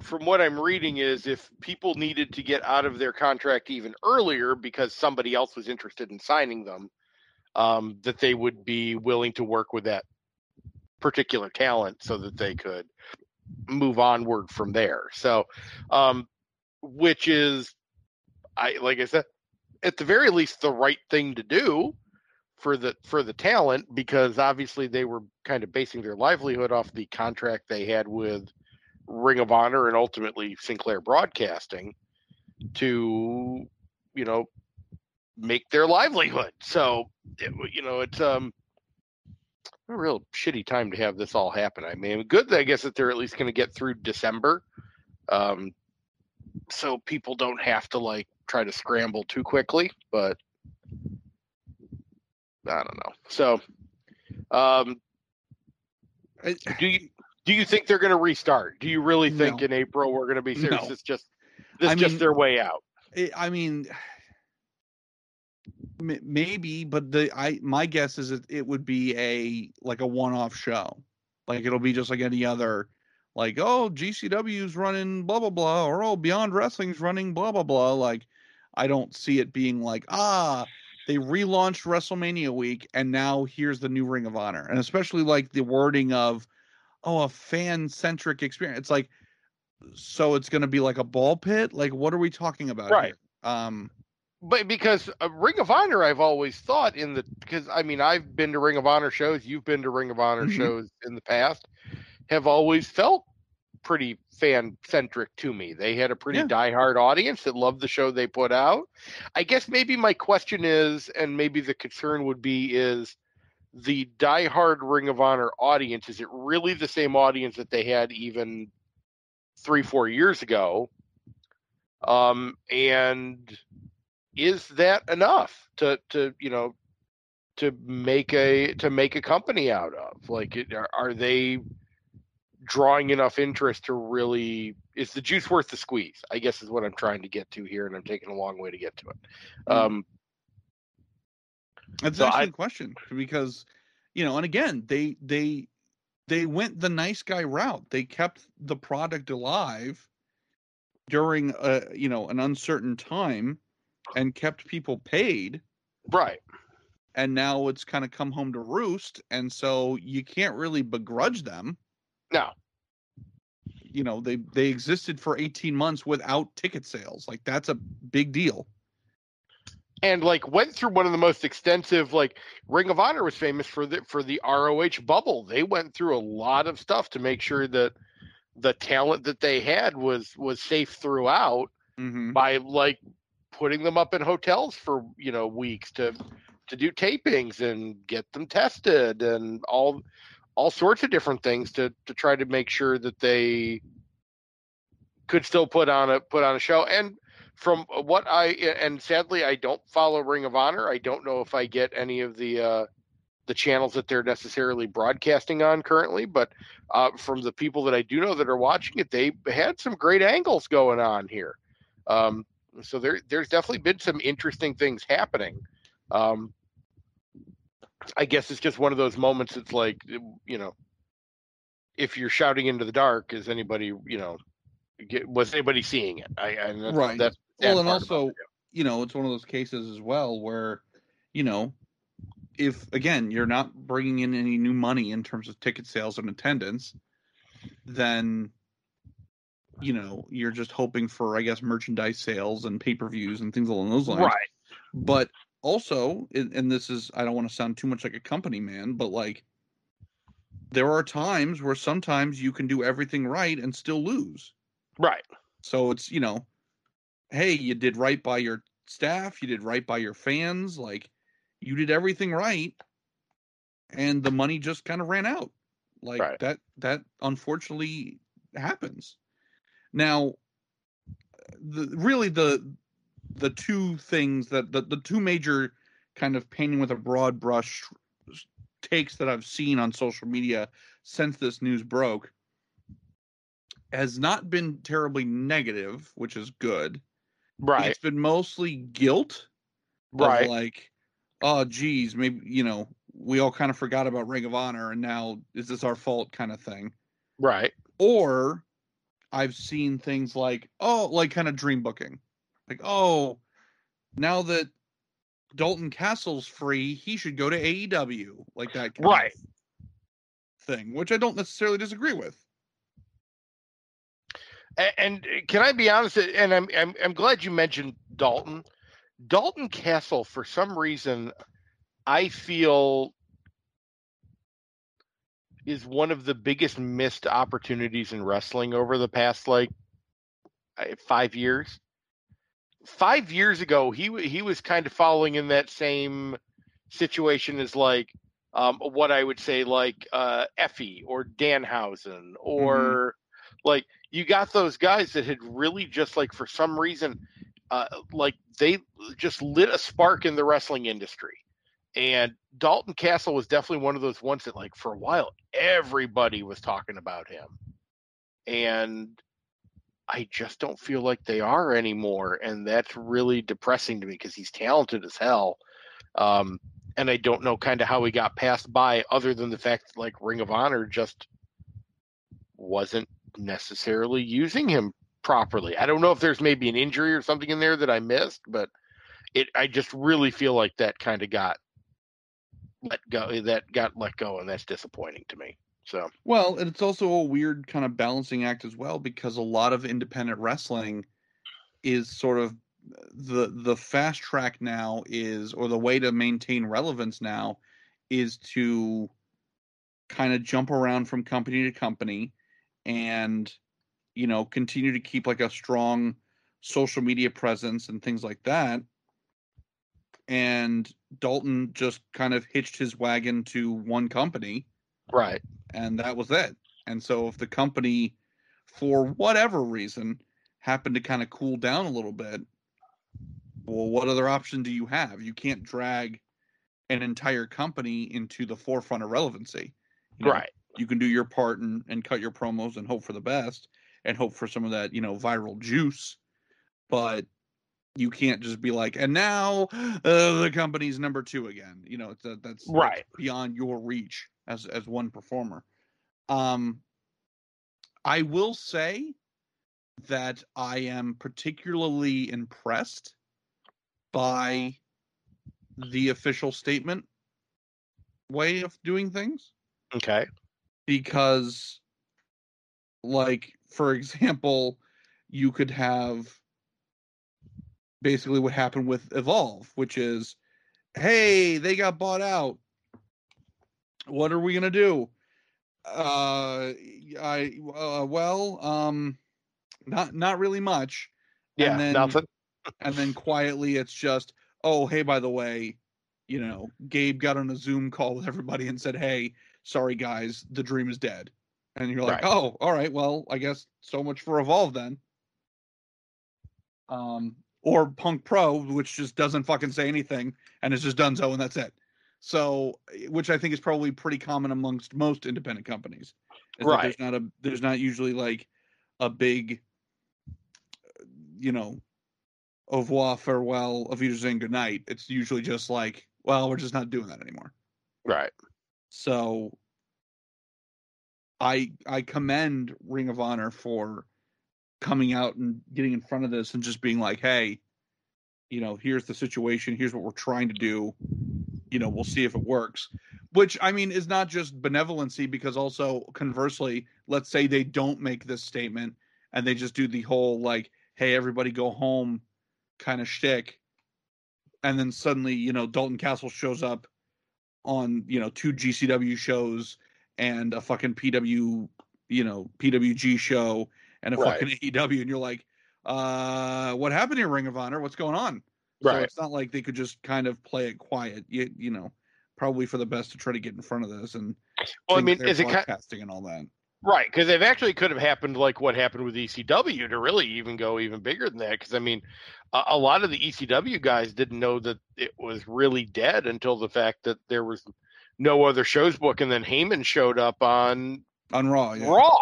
[SPEAKER 3] from what I'm reading is if people needed to get out of their contract even earlier because somebody else was interested in signing them, um, that they would be willing to work with that particular talent so that they could move onward from there. So, um, which is, I like I said, at the very least, the right thing to do for the for the talent because obviously they were kind of basing their livelihood off the contract they had with Ring of Honor and ultimately Sinclair Broadcasting to you know make their livelihood. [laughs] So it, you know it's um a real shitty time to have this all happen. I mean, good I guess that they're at least going to get through December. Um so people don't have to like try to scramble too quickly, but I don't know. So, um,
[SPEAKER 2] I-
[SPEAKER 3] do you do you think they're going to restart? Do you really think
[SPEAKER 2] No.
[SPEAKER 3] in April we're going to be serious?
[SPEAKER 2] No.
[SPEAKER 3] It's just this
[SPEAKER 2] I
[SPEAKER 3] just
[SPEAKER 2] mean-
[SPEAKER 3] their way out.
[SPEAKER 2] I I mean, maybe, but the I my guess is that it would be a like a one-off show, like it'll be just like any other, like oh GCW's running blah blah blah, or oh Beyond Wrestling's running blah blah blah. Like I don't see it being like ah they relaunched WrestleMania week and now here's the new Ring of Honor, and especially like the wording of oh a fan-centric experience. It's like so it's going to be like a ball pit. Like what are we talking about?
[SPEAKER 3] Right.
[SPEAKER 2] here? Um.
[SPEAKER 3] But because uh, Ring of Honor, I've always thought in the because I mean I've been to Ring of Honor shows, you've been to Ring of Honor
[SPEAKER 2] Mhm.
[SPEAKER 3] shows in the past, have always felt pretty fan centric to me. They had a pretty
[SPEAKER 2] Yeah.
[SPEAKER 3] diehard audience that loved the show they put out. I guess maybe my question is, and maybe the concern would be, is the diehard Ring of Honor audience is it really the same audience that they had even three four years ago? Um, and is that enough to to you know to make a to make a company out of like are, are they drawing enough interest to really is the juice worth the squeeze i guess is what i'm trying to get to here and i'm taking a long way to get to it
[SPEAKER 2] Mm.
[SPEAKER 3] um
[SPEAKER 2] That's
[SPEAKER 3] So
[SPEAKER 2] actually
[SPEAKER 3] I-
[SPEAKER 2] a question because, you know, and again, they they they went the nice guy route. They kept the product alive during a you know an uncertain time, and kept people paid.
[SPEAKER 3] right
[SPEAKER 2] And now it's kind of come home to roost, and so you can't really begrudge them.
[SPEAKER 3] no
[SPEAKER 2] You know, they they existed for eighteen months without ticket sales. Like that's a big deal.
[SPEAKER 3] And like went through one of the most extensive like ring of honor was famous for the for the roh bubble they went through a lot of stuff to make sure that the talent that they had was was safe throughout
[SPEAKER 2] Mm-hmm.
[SPEAKER 3] by like putting them up in hotels for you know weeks to to do tapings and get them tested and all all sorts of different things to to try to make sure that they could still put on a put on a show and from what I and sadly I don't follow Ring of Honor. I don't know if I get any of the uh the channels that they're necessarily broadcasting on currently, but uh, from the people that I do know that are watching it, they had some great angles going on here. Um, so there, there's definitely been some interesting things happening. Um, I guess it's just one of those moments. It's like, you know, if you're shouting into the dark, is anybody, you know, get, was anybody seeing it? I, and that's,
[SPEAKER 2] Right.
[SPEAKER 3] That's
[SPEAKER 2] well, and also, you know, it's one of those cases as well where, you know, if again you're not bringing in any new money in terms of ticket sales and attendance, then you know you're just hoping for, I guess, merchandise sales and pay per views and things along those lines.
[SPEAKER 3] right.
[SPEAKER 2] But also, and this is I don't want to sound too much like a company man, but like there are times where sometimes you can do everything right and still lose.
[SPEAKER 3] Right.
[SPEAKER 2] So it's, you know, hey, you did right by your staff, you did right by your fans, like you did everything right and the money just kind of ran out. Like
[SPEAKER 3] Right.
[SPEAKER 2] that that unfortunately happens. Now the really the the two things that the, the two major kind of painting with a broad brush takes that I've seen on social media since this news broke has not been terribly negative, which is good.
[SPEAKER 3] Right.
[SPEAKER 2] It's been mostly guilt
[SPEAKER 3] Right.
[SPEAKER 2] like, oh geez, maybe you know, we all kind of forgot about Ring of Honor and now is this our fault kind of thing.
[SPEAKER 3] Right.
[SPEAKER 2] Or I've seen things like, oh, like kind of dream booking. Like, oh, now that Dalton Castle's free, he should go to AEW. Like that kind
[SPEAKER 3] Right.
[SPEAKER 2] of thing, which I don't necessarily disagree with.
[SPEAKER 3] A- And uh, can I be honest? And I'm I'm I'm glad you mentioned Dalton. Dalton Castle, for some reason, I feel is one of the biggest missed opportunities in wrestling over the past like uh, five years. Five years ago, he he was kind of following in that same situation as like um, what I would say like uh, Effy or Danhausen or like you got those guys that had really just like for some reason uh, like they just lit a spark in the wrestling industry. And dalton castle was definitely one of those ones that like for a while everybody was talking about him. And i just don't feel like they are anymore and that's really depressing to me because he's talented as hell. Um, and i don't know kind of how he got passed by other than the fact that like ring of honor just wasn't necessarily using him properly. I don't know if there's maybe an injury or something in there that I missed, but it I just really feel like that kind of got let go that got let go and that's disappointing to me. So
[SPEAKER 2] Well, and it's also a weird kind of balancing act as well because a lot of independent wrestling is sort of the the fast track now is or the way to maintain relevance now is to kind of jump around from company to company and you know continue to keep like a strong social media presence and things like that and Dalton just kind of hitched his wagon to one company
[SPEAKER 3] right.
[SPEAKER 2] and that was it. And so if the company, for whatever reason, happened to kind of cool down a little bit, well, what other option do you have? You can't drag an entire company into the forefront of relevancy. You know,
[SPEAKER 3] Right.
[SPEAKER 2] You can do your part and, and cut your promos and hope for the best and hope for some of that, you know, viral juice. But you can't just be like, and now uh, the company's number two again. You know, it's a, that's that's
[SPEAKER 3] Right.
[SPEAKER 2] beyond your reach as as one performer. Um, I will say that I am particularly impressed by the official statement way of doing things
[SPEAKER 3] Okay.
[SPEAKER 2] Because like for example you could have basically what happened with evolve which is hey they got bought out what are we going to do uh i uh, well um not not really much
[SPEAKER 3] Yeah.
[SPEAKER 2] and then
[SPEAKER 3] nothing. [laughs]
[SPEAKER 2] and then quietly it's just oh hey by the way you know gabe got on a zoom call with everybody and said hey sorry guys the dream is dead and you're like
[SPEAKER 3] Right.
[SPEAKER 2] oh all right well i guess so much for evolve then um or punk pro which just doesn't fucking say anything and it's just done so and that's it so which i think is probably pretty common amongst most independent companies is that
[SPEAKER 3] Right.
[SPEAKER 2] there's not a there's not usually like a big you know au revoir, farewell, of you saying goodnight. It's usually just like, well, we're just not doing that anymore.
[SPEAKER 3] Right.
[SPEAKER 2] So I I commend Ring of Honor for coming out and getting in front of this and just being like, hey, you know, here's the situation, here's what we're trying to do. You know, we'll see if it works. Which I mean is not just benevolency because also conversely, let's say they don't make this statement and they just do the whole like, hey, everybody go home kind of shtick. And then suddenly, you know, Dalton Castle shows up on, you know, two GCW shows and a fucking PW, you know, PWG show and a
[SPEAKER 3] Right.
[SPEAKER 2] fucking [laughs] AEW, and you're like, uh, what happened here, Ring of Honor? What's going on? So
[SPEAKER 3] Right.
[SPEAKER 2] it's not like they could just kind of play it quiet. You you know, probably for the best to try to get in front of this and
[SPEAKER 3] Well, I mean, is it kind
[SPEAKER 2] broadcasting and all that.
[SPEAKER 3] Right? Because it actually could have happened like what happened with ECW to really even go even bigger than that. Because I mean, a, a lot of the ECW guys didn't know that it was really dead until the fact that there was no other shows book, and then Heyman showed up on
[SPEAKER 2] On Raw, yeah.
[SPEAKER 3] Raw,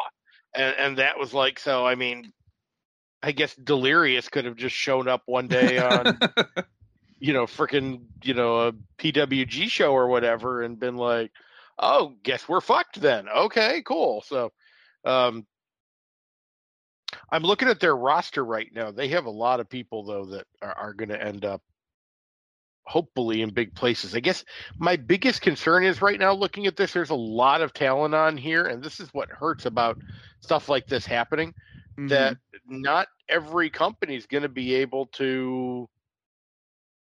[SPEAKER 3] and and that was like so. I mean, I guess Delirious could have just shown up one day on [laughs] you know freaking you know a PWG show or whatever, and been like, oh, guess we're fucked then. Okay, cool. So, um, I'm looking at their roster right now. They have a lot of people though that are, are going to end up hopefully in big places. I guess my biggest concern is right now looking at this, there's a lot of talent on here, and this is what hurts about stuff like this happening.
[SPEAKER 2] Mhm.
[SPEAKER 3] That not every company is going to be able to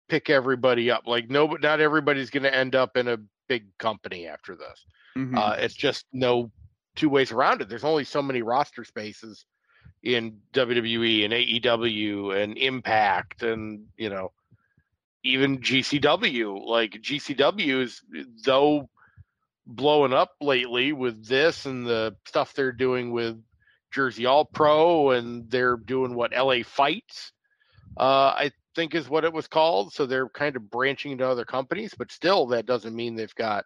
[SPEAKER 3] pick everybody up. Like no, not everybody's going to end up in a big company after this.
[SPEAKER 2] Mhm.
[SPEAKER 3] Uh, it's just no two ways around it. There's only so many roster spaces in WWE and AEW and Impact and you know even GCW. Like GCW is though blowing up lately with this and the stuff they're doing with Jersey All Pro and they're doing what LA Fights. Uh, I think is what it was called. So they're kind of branching into other companies, but still that doesn't mean they've got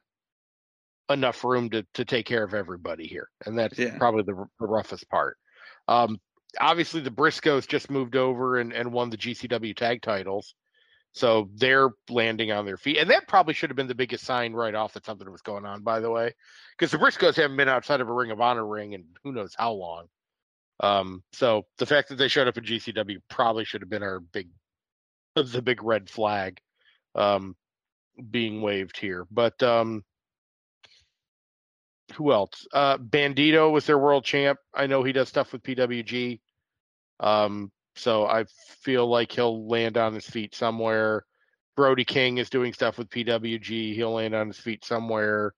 [SPEAKER 3] enough room to to take care of everybody here, and that's
[SPEAKER 2] Yeah.
[SPEAKER 3] probably the, the roughest part. Um, obviously, the Briscoes just moved over and, and won the GCW tag titles, so they're landing on their feet, and that probably should have been the biggest sign right off that something was going on. By the way, because the Briscoes haven't been outside of a Ring of Honor ring in who knows how long. Um, so the fact that they showed up in GCW probably should have been our big, the big red flag, um, being waved here. But um, who else? Uh, Bandito was their world champ. I know he does stuff with PWG. Um, so I feel like he'll land on his feet somewhere. Brody King is doing stuff with PWG. He'll land on his feet somewhere.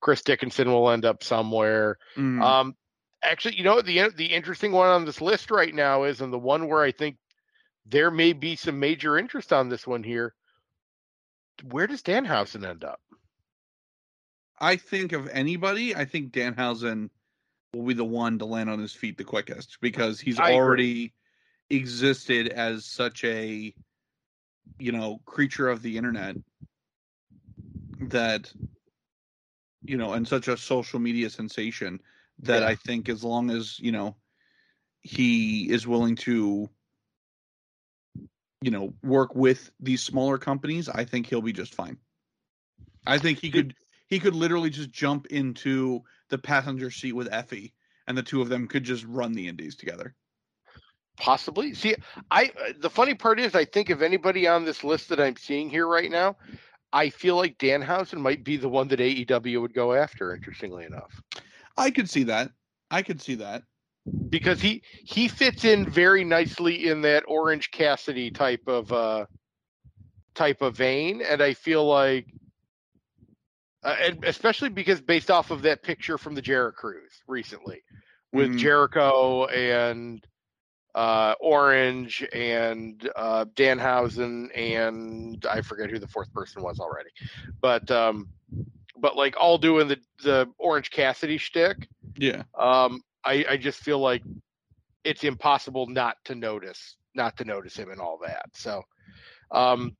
[SPEAKER 3] Chris Dickinson will end up somewhere.
[SPEAKER 2] Mhm.
[SPEAKER 3] Um, actually, you know the the interesting one on this list right now is, and the one where I think there may be some major interest on this one here. Where does Danhausen end up?
[SPEAKER 2] I think of anybody, I think Danhausen will be the one to land on his feet the quickest because he's
[SPEAKER 3] I agree.
[SPEAKER 2] already existed as such a you know creature of the internet that you know and such a social media sensation that
[SPEAKER 3] Yeah.
[SPEAKER 2] I think as long as you know he is willing to you know work with these smaller companies I think he'll be just fine. I think he could he could literally just jump into the passenger seat with Effy and the two of them could just run the indies together.
[SPEAKER 3] Possibly. See, I uh, the funny part is, I think of anybody on this list that I'm seeing here right now, I feel like Danhausen might be the one that AEW would go after. Interestingly enough,
[SPEAKER 2] I could see that. I could see that
[SPEAKER 3] because he he fits in very nicely in that Orange Cassidy type of uh type of vein, and I feel like. Uh, and especially because based off of that picture from the Jericho Cruise recently, with
[SPEAKER 2] Mhm.
[SPEAKER 3] Jericho and uh, Orange and uh, Danhausen and I forget who the fourth person was already, but um, but like all doing the the Orange Cassidy shtick.
[SPEAKER 2] yeah
[SPEAKER 3] Um, I I just feel like it's impossible not to notice not to notice him and all that. So, um,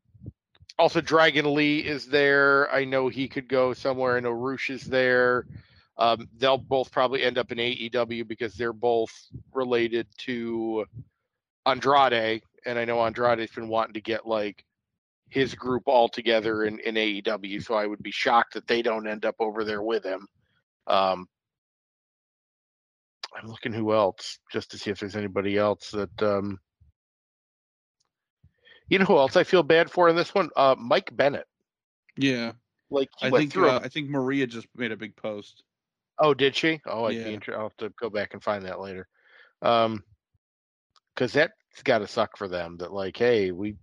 [SPEAKER 3] also Dragon Lee is there. I know he could go somewhere. Know Rush is there. Um, they'll both probably end up in AEW because they're both related to Andrade, and I know Andrade's been wanting to get like his group all together in, in AEW. So I would be shocked that they don't end up over there with him. Um, I'm looking who else just to see if there's anybody else that um, you know who else I feel bad for in this one? Uh, Mike Bennett.
[SPEAKER 2] yeah
[SPEAKER 3] Like
[SPEAKER 2] I think uh, I think Maria just made a big post
[SPEAKER 3] Oh, did she? Oh, I'd
[SPEAKER 2] Yeah.
[SPEAKER 3] be inter- I'll have to go back and find that later. Um, because that's got to suck for them. That like, hey, we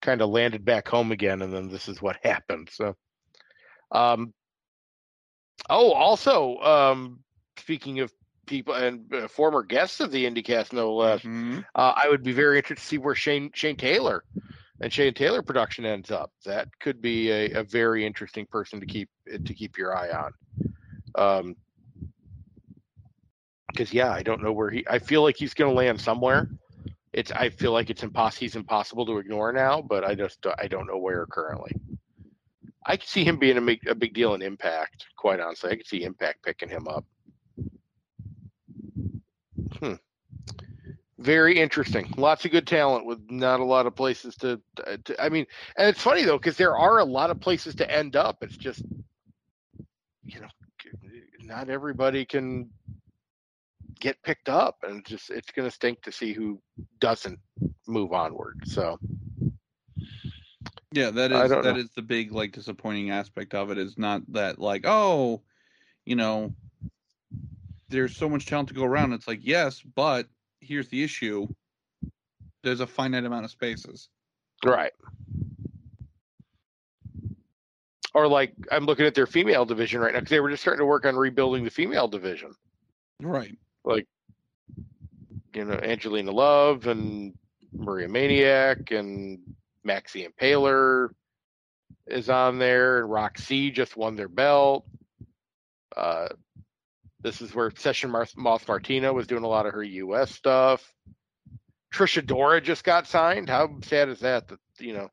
[SPEAKER 3] kind of landed back home again, and then this is what [laughs] happened. So, um, oh, also, um, speaking of people and uh, former guests of the IndyCast, no less,
[SPEAKER 2] Mhm.
[SPEAKER 3] uh, I would be very interested to see where Shane Shane Taylor and Shane Taylor production ends up, that could be a, a very interesting person to keep to keep your eye on. Um, because yeah, I don't know where he. I feel like he's going to land somewhere. It's. I feel like it's impossible. He's impossible to ignore now, but I just. I don't know where currently. I could see him being a big, a big deal in Impact. Quite honestly, I could see Impact picking him up. Hmm. Very interesting. Lots of good talent with not a lot of places to. to I mean, and it's funny though because there are a lot of places to end up. It's just, you know, not everybody can get picked up, and it's just it's going to stink to see who doesn't move onward. So.
[SPEAKER 2] Yeah, that is that know. is the big like disappointing aspect of it is not that like oh, you know, there's so much talent to go around. It's like yes, but here's the issue: there's a finite amount of spaces.
[SPEAKER 3] Right. Or like I'm looking at their female division right now because they were just starting to work on rebuilding the female division.
[SPEAKER 2] Right.
[SPEAKER 3] Like, you know, Angelina Love and Maria Manic and Max the Impaler is on there, and Rok-C just won their belt. Uh, this is where Session Moth Martina was doing a lot of her U.S. stuff. Trish Adora just got signed. How sad is that? That you know.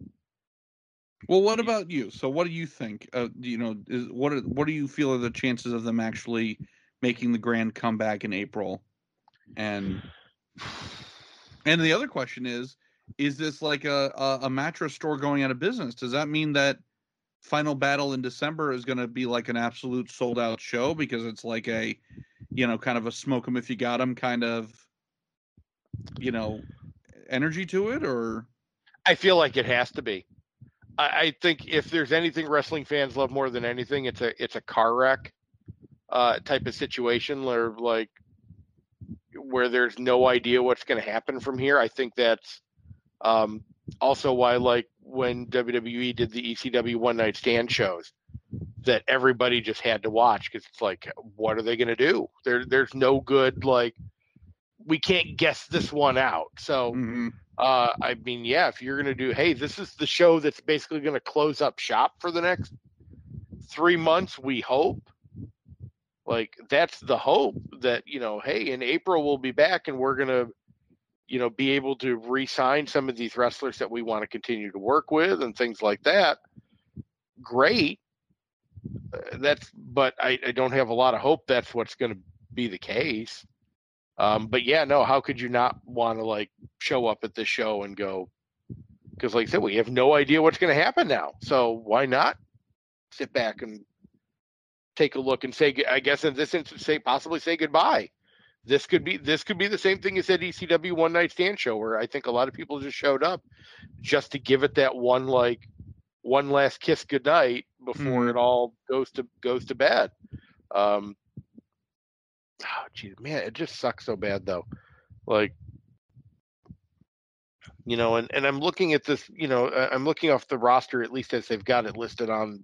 [SPEAKER 2] Well, what about you? So, what do you think? Uh, you know, is what are, what do you feel are the chances of them actually making the grand comeback in April? And and the other question is, is this like a, a, a mattress store going out of business? Does that mean that Final Battle in December is going to be like an absolute sold out show because it's like a, you know, kind of a smoke smoke 'em if you got got 'em kind of, you know, energy to it, or?
[SPEAKER 3] I feel like it has to be. I, I think if there's anything wrestling fans love more than anything, it's a it's a car wreck uh, type of situation where like where there's no idea what's going to happen from here. I think that's um, also why like when WWE did the ECW one night stand shows that everybody just had to watch because it's like, what are they going to do? There, there's no good like we can't guess this one out. So, mm-hmm. uh, I mean, yeah, if you're going to do, hey, this is the show that's basically going to close up shop for the next three months. We hope. Like that's the hope that you know, hey, in April we'll be back and we're gonna you know, be able to re-sign some of these wrestlers that we want to continue to work with and things like that. Great. Uh, that's, but I, I, don't have a lot of hope that's what's going to be the case. Um, but yeah, no, how could you not want to like show up at this show and go? Because, like I said, we have no idea what's going to happen now. So why not sit back and take a look and say, I guess in this instance, say possibly say goodbye this could be this could be the same thing as that ECW one night stand show where I think a lot of people just showed up just to give it that one like one last kiss goodnight before mm. it all goes to goes to bed. Um oh geez, man, it just sucks so bad though. Like you know, and, and I'm looking at this, you know, I'm looking off the roster at least as they've got it listed on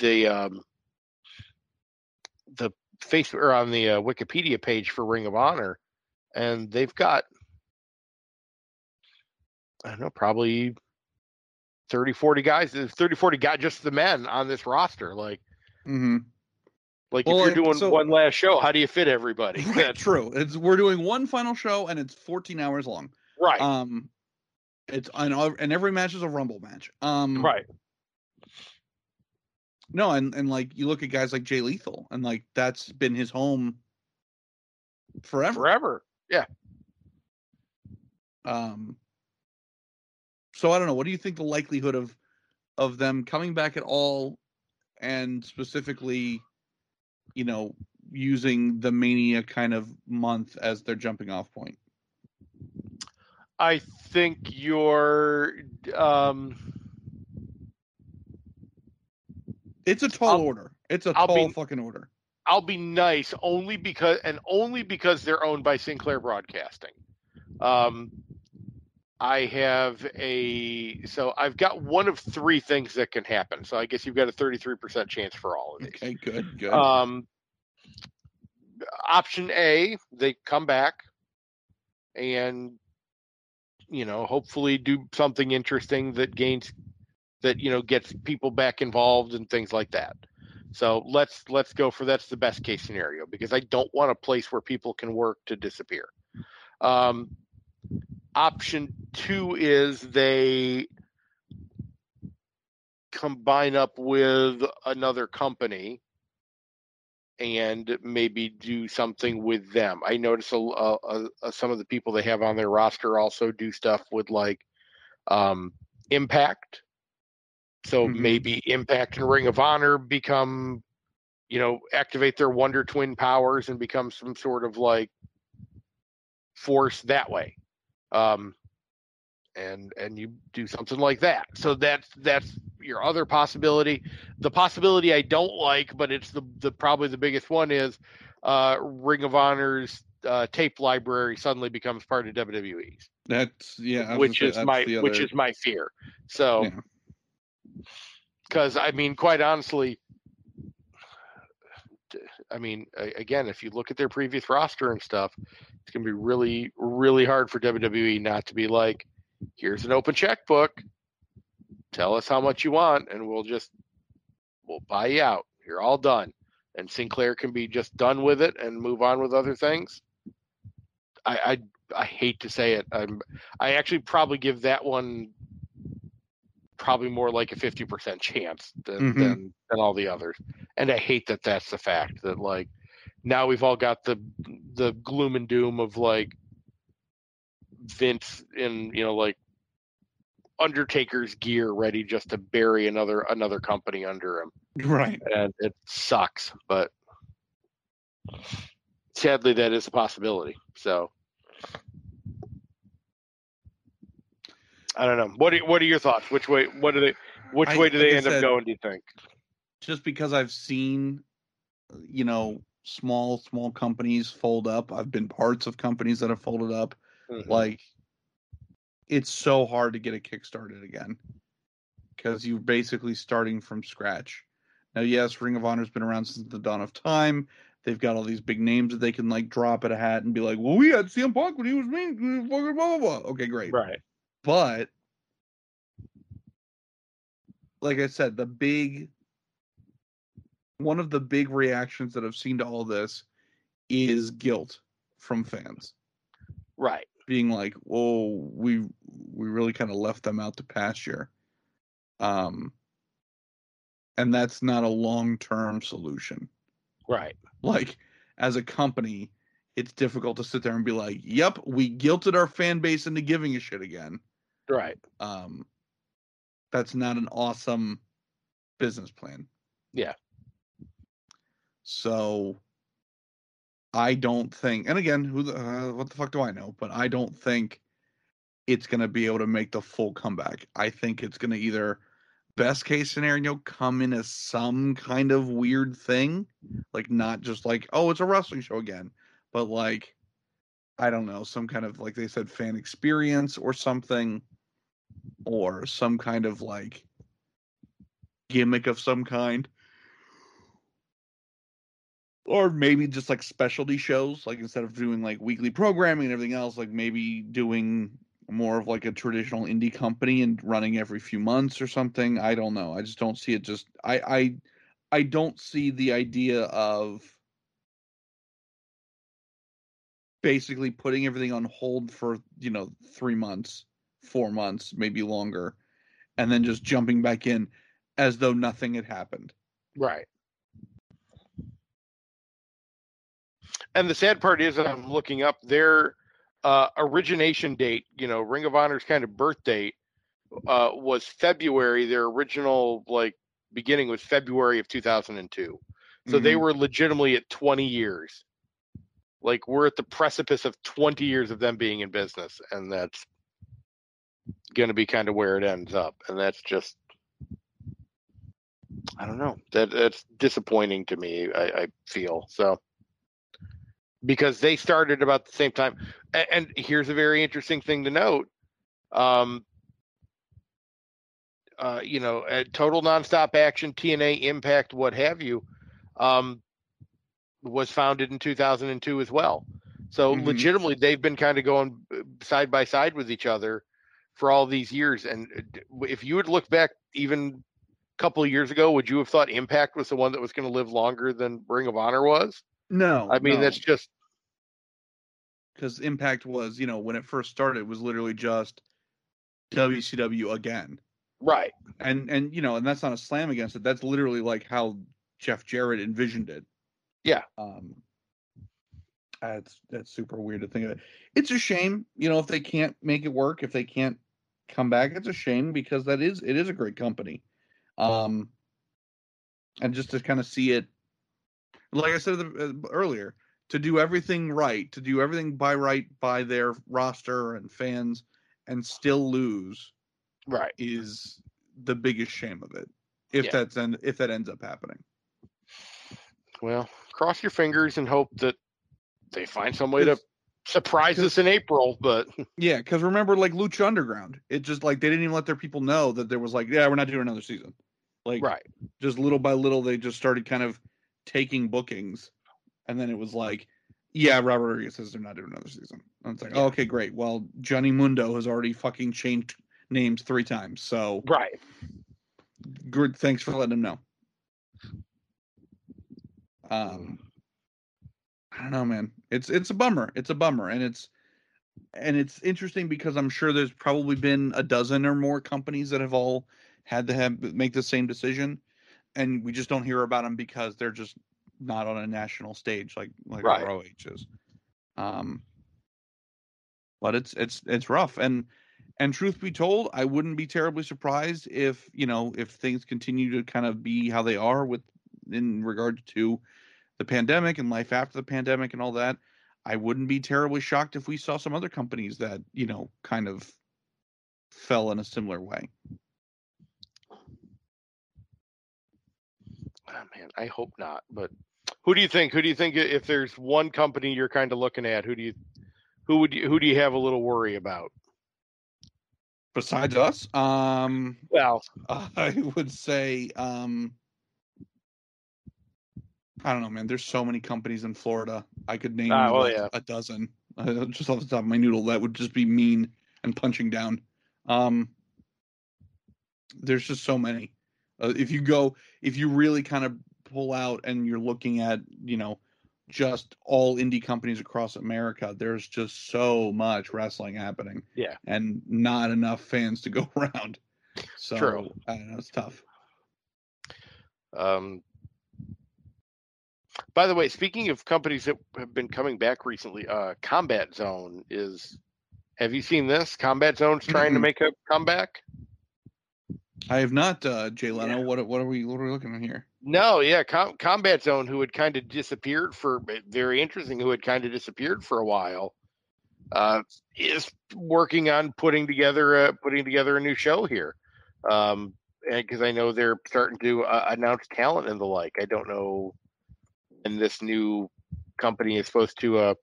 [SPEAKER 3] the um the Facebook or on the uh, Wikipedia page for Ring of Honor, and they've got I don't know probably 30, 40 guys, uh, 30, 40 guys, just the men on this roster. Like,
[SPEAKER 2] mm-hmm.
[SPEAKER 3] like well, if you're doing so, one last show, how do you fit everybody?
[SPEAKER 2] Right, true. It's we're doing one final show and it's 14 hours long.
[SPEAKER 3] Right.
[SPEAKER 2] Um, it's and, and every match is a Rumble match. Um,
[SPEAKER 3] right.
[SPEAKER 2] No, and and like you look at guys like Jay Lethal, and like that's been his home forever.
[SPEAKER 3] Forever, yeah.
[SPEAKER 2] Um. So I don't know. What do you think the likelihood of of them coming back at all, and specifically, you know, using the Mania kind of month as their jumping off point?
[SPEAKER 3] I think you're um
[SPEAKER 2] It's a tall I'll, order. It's a I'll tall be, fucking order.
[SPEAKER 3] I'll be nice only because and only because they're owned by Sinclair Broadcasting. Um, I have a so I've got one of three things that can happen. So I guess you've got a 33% chance for all of these.
[SPEAKER 2] Okay, good, good.
[SPEAKER 3] Um, option A, they come back and you know, hopefully do something interesting that gains that you know gets people back involved and things like that. So let's let's go for that's the best case scenario because I don't want a place where people can work to disappear. Um, option two is they combine up with another company and maybe do something with them. I notice a, a, a, some of the people they have on their roster also do stuff with like um, Impact. So
[SPEAKER 2] Mhm.
[SPEAKER 3] maybe Impact and Ring of Honor become, you know, activate their Wonder Twin powers and become some sort of like force that way. Um, and and you do something like that. So that's that's your other possibility. The possibility I don't like, but it's the the probably the biggest one is uh, Ring of Honor's uh, tape library suddenly becomes part of WWE's,
[SPEAKER 2] That's yeah,
[SPEAKER 3] which is my which is my fear. So,
[SPEAKER 2] Yeah.
[SPEAKER 3] Because I mean, quite honestly, I mean, again, if you look at their previous roster and stuff, it's gonna be really really hard for WWE not to be like, here's an open checkbook. Tell us how much you want, and we'll just we'll buy you out. You're all done, and Sinclair can be just done with it and move on with other things. I I, I hate to say it. I'm I actually probably give that one probably more like a 50% chance than,
[SPEAKER 2] Mhm.
[SPEAKER 3] than than all the others and i hate that that's the fact that like now we've all got the the gloom and doom of like vince in you know like undertaker's gear ready just to bury another another company under him
[SPEAKER 2] right.
[SPEAKER 3] and it sucks but sadly that is a possibility so i don't know what are, what are your thoughts which way what do they which
[SPEAKER 2] I-
[SPEAKER 3] way do they end up going do you think
[SPEAKER 2] Just because I've seen, you know, small small companies fold up. I've been parts of companies that have folded up. Mm-hmm. Like, it's so hard to get a kickstarted again because you're basically starting from scratch. Now, yes, Ring of Honor's been around since the dawn of time. They've got all these big names that they can like drop at a hat and be like, "Well, we had CM Punk when he was mean." Blah blah blah. blah. Okay, great.
[SPEAKER 3] right
[SPEAKER 2] But like I said, the big one of the big reactions that I've seen to all this is guilt from fans
[SPEAKER 3] right
[SPEAKER 2] being like, "Whoa, we we really kind of left them out to pasture," um, and that's not a long term solution.
[SPEAKER 3] right
[SPEAKER 2] Like as a company, it's difficult to sit there and be like, "Yep, we guilted our fan base into giving a shit again."
[SPEAKER 3] Right.
[SPEAKER 2] Um that's not an awesome business plan.
[SPEAKER 3] Yeah.
[SPEAKER 2] so i don't think and again who the uh, what the fuck do i know? But i don't think it's going to be able to make the full comeback. I think it's going to either best case scenario come in as some kind of weird thing like not just like oh it's a wrestling show again but like i don't know some kind of like they said fan experience or something or some kind of like gimmick of some kind. Or maybe just like specialty shows like instead of doing like weekly programming and everything else like maybe doing more of like a traditional indie company and running every few months or something. I don't know. I just don't see it just i i i don't see the idea of basically putting everything on hold for you know 3 months 4 months maybe longer and then just jumping back in as though nothing had happened.
[SPEAKER 3] Right. And the sad part is that i'm looking up their uh, origination date you know ring of honor's kind of birth date uh, was february their original like beginning was february of 2002 so they
[SPEAKER 2] Mhm.
[SPEAKER 3] were legitimately at 20 years. Like we're at the precipice of 20 years of them being in business and that's going to be kind of where it ends up and that's just i don't know that that's disappointing to me i, I feel so because they started about the same time and, and here's a very interesting thing to note um uh, you know, at total nonstop action, TNA, Impact, what have you, um, was founded in 2002 as well. So
[SPEAKER 2] Mhm.
[SPEAKER 3] legitimately, they've been kind of going uh, side by side with each other for all these years. And uh, if you would look back even a couple of years ago, would you have thought Impact was the one that was going to live longer than Ring of Honor was?
[SPEAKER 2] No,
[SPEAKER 3] I mean, that's just
[SPEAKER 2] because Impact was, you know, when it first started, it was literally just WCW again,
[SPEAKER 3] right.
[SPEAKER 2] and and you know, and that's not a slam against it. That's literally like how Jeff Jarrett envisioned it.
[SPEAKER 3] Yeah.
[SPEAKER 2] Um. That's that's super weird to think of it. It's a shame, you know, if they can't make it work, if they can't come back, it's a shame because that is it is a great company. Um. And just to kind of see it, like I said uh, earlier, to do everything right, to do everything by right by their roster and fans, and still lose
[SPEAKER 3] Right.
[SPEAKER 2] is the biggest shame of it. If
[SPEAKER 3] Yeah.
[SPEAKER 2] that's en- if that ends up happening.
[SPEAKER 3] Well, cross your fingers and hope that they find some way to
[SPEAKER 2] 'Cause-
[SPEAKER 3] surprise
[SPEAKER 2] 'cause-
[SPEAKER 3] us in April. But [laughs]
[SPEAKER 2] Yeah, because remember, like Lucha Underground, it just like they didn't even let their people know that there was like, yeah, we're not doing another season. Like,
[SPEAKER 3] right.
[SPEAKER 2] just little by little, they just started kind of taking bookings, and then it was like, yeah, Robert Rodriguez says they're not doing another season. And it's like,
[SPEAKER 3] Yeah.
[SPEAKER 2] oh, okay, great. Well, Johnny Mundo has already fucking changed names three times, so
[SPEAKER 3] Right.
[SPEAKER 2] good. Thanks for letting him know. Um, I don't know, man. It's it's a bummer. It's a bummer, and it's and it's interesting because I'm sure there's probably been a dozen or more companies that have all had to have make the same decision, and we just don't hear about them because they're just not on a national stage like like
[SPEAKER 3] Right.
[SPEAKER 2] ROH is. Um, but it's it's it's rough, and and truth be told, I wouldn't be terribly surprised if you know if things continue to kind of be how they are with in regard to the pandemic and life after the pandemic and all that. I wouldn't be terribly shocked if we saw some other companies that you know kind of fell in a similar way.
[SPEAKER 3] Oh, man, I hope not. But who do you think? Who do you think if there's one company you're kind of looking at? Who do you who would you who do you have a little worry about?
[SPEAKER 2] Besides us, um,
[SPEAKER 3] Well, [laughs]
[SPEAKER 2] I would say, um, I don't know, man. There's so many companies in Florida. I could name
[SPEAKER 3] Ah, well,
[SPEAKER 2] like,
[SPEAKER 3] yeah.
[SPEAKER 2] a dozen uh, just off the top of my noodle. That would just be mean and punching down. Um, there's just so many. Uh, if you go, if you really kind of pull out and you're looking at, you know, just all indie companies across America, there's just so much wrestling happening.
[SPEAKER 3] Yeah.
[SPEAKER 2] And not enough fans to go [laughs] around. So
[SPEAKER 3] True.
[SPEAKER 2] I don't know, it's tough.
[SPEAKER 3] um, by the way, speaking of companies that have been coming back recently, uh, Combat Zone is. Have you seen this? Combat Zone's trying to make a comeback.
[SPEAKER 2] I have not, uh, Jay Leno.
[SPEAKER 3] Yeah.
[SPEAKER 2] What what are we what are we looking at here?
[SPEAKER 3] No, yeah, Com- Combat Zone, who had kind of disappeared for very interesting, who had kind of disappeared for a while, uh, is working on putting together a, putting together a new show here. Um, because I know they're starting to uh, announce talent and the like. I don't know, and this new company is supposed to uh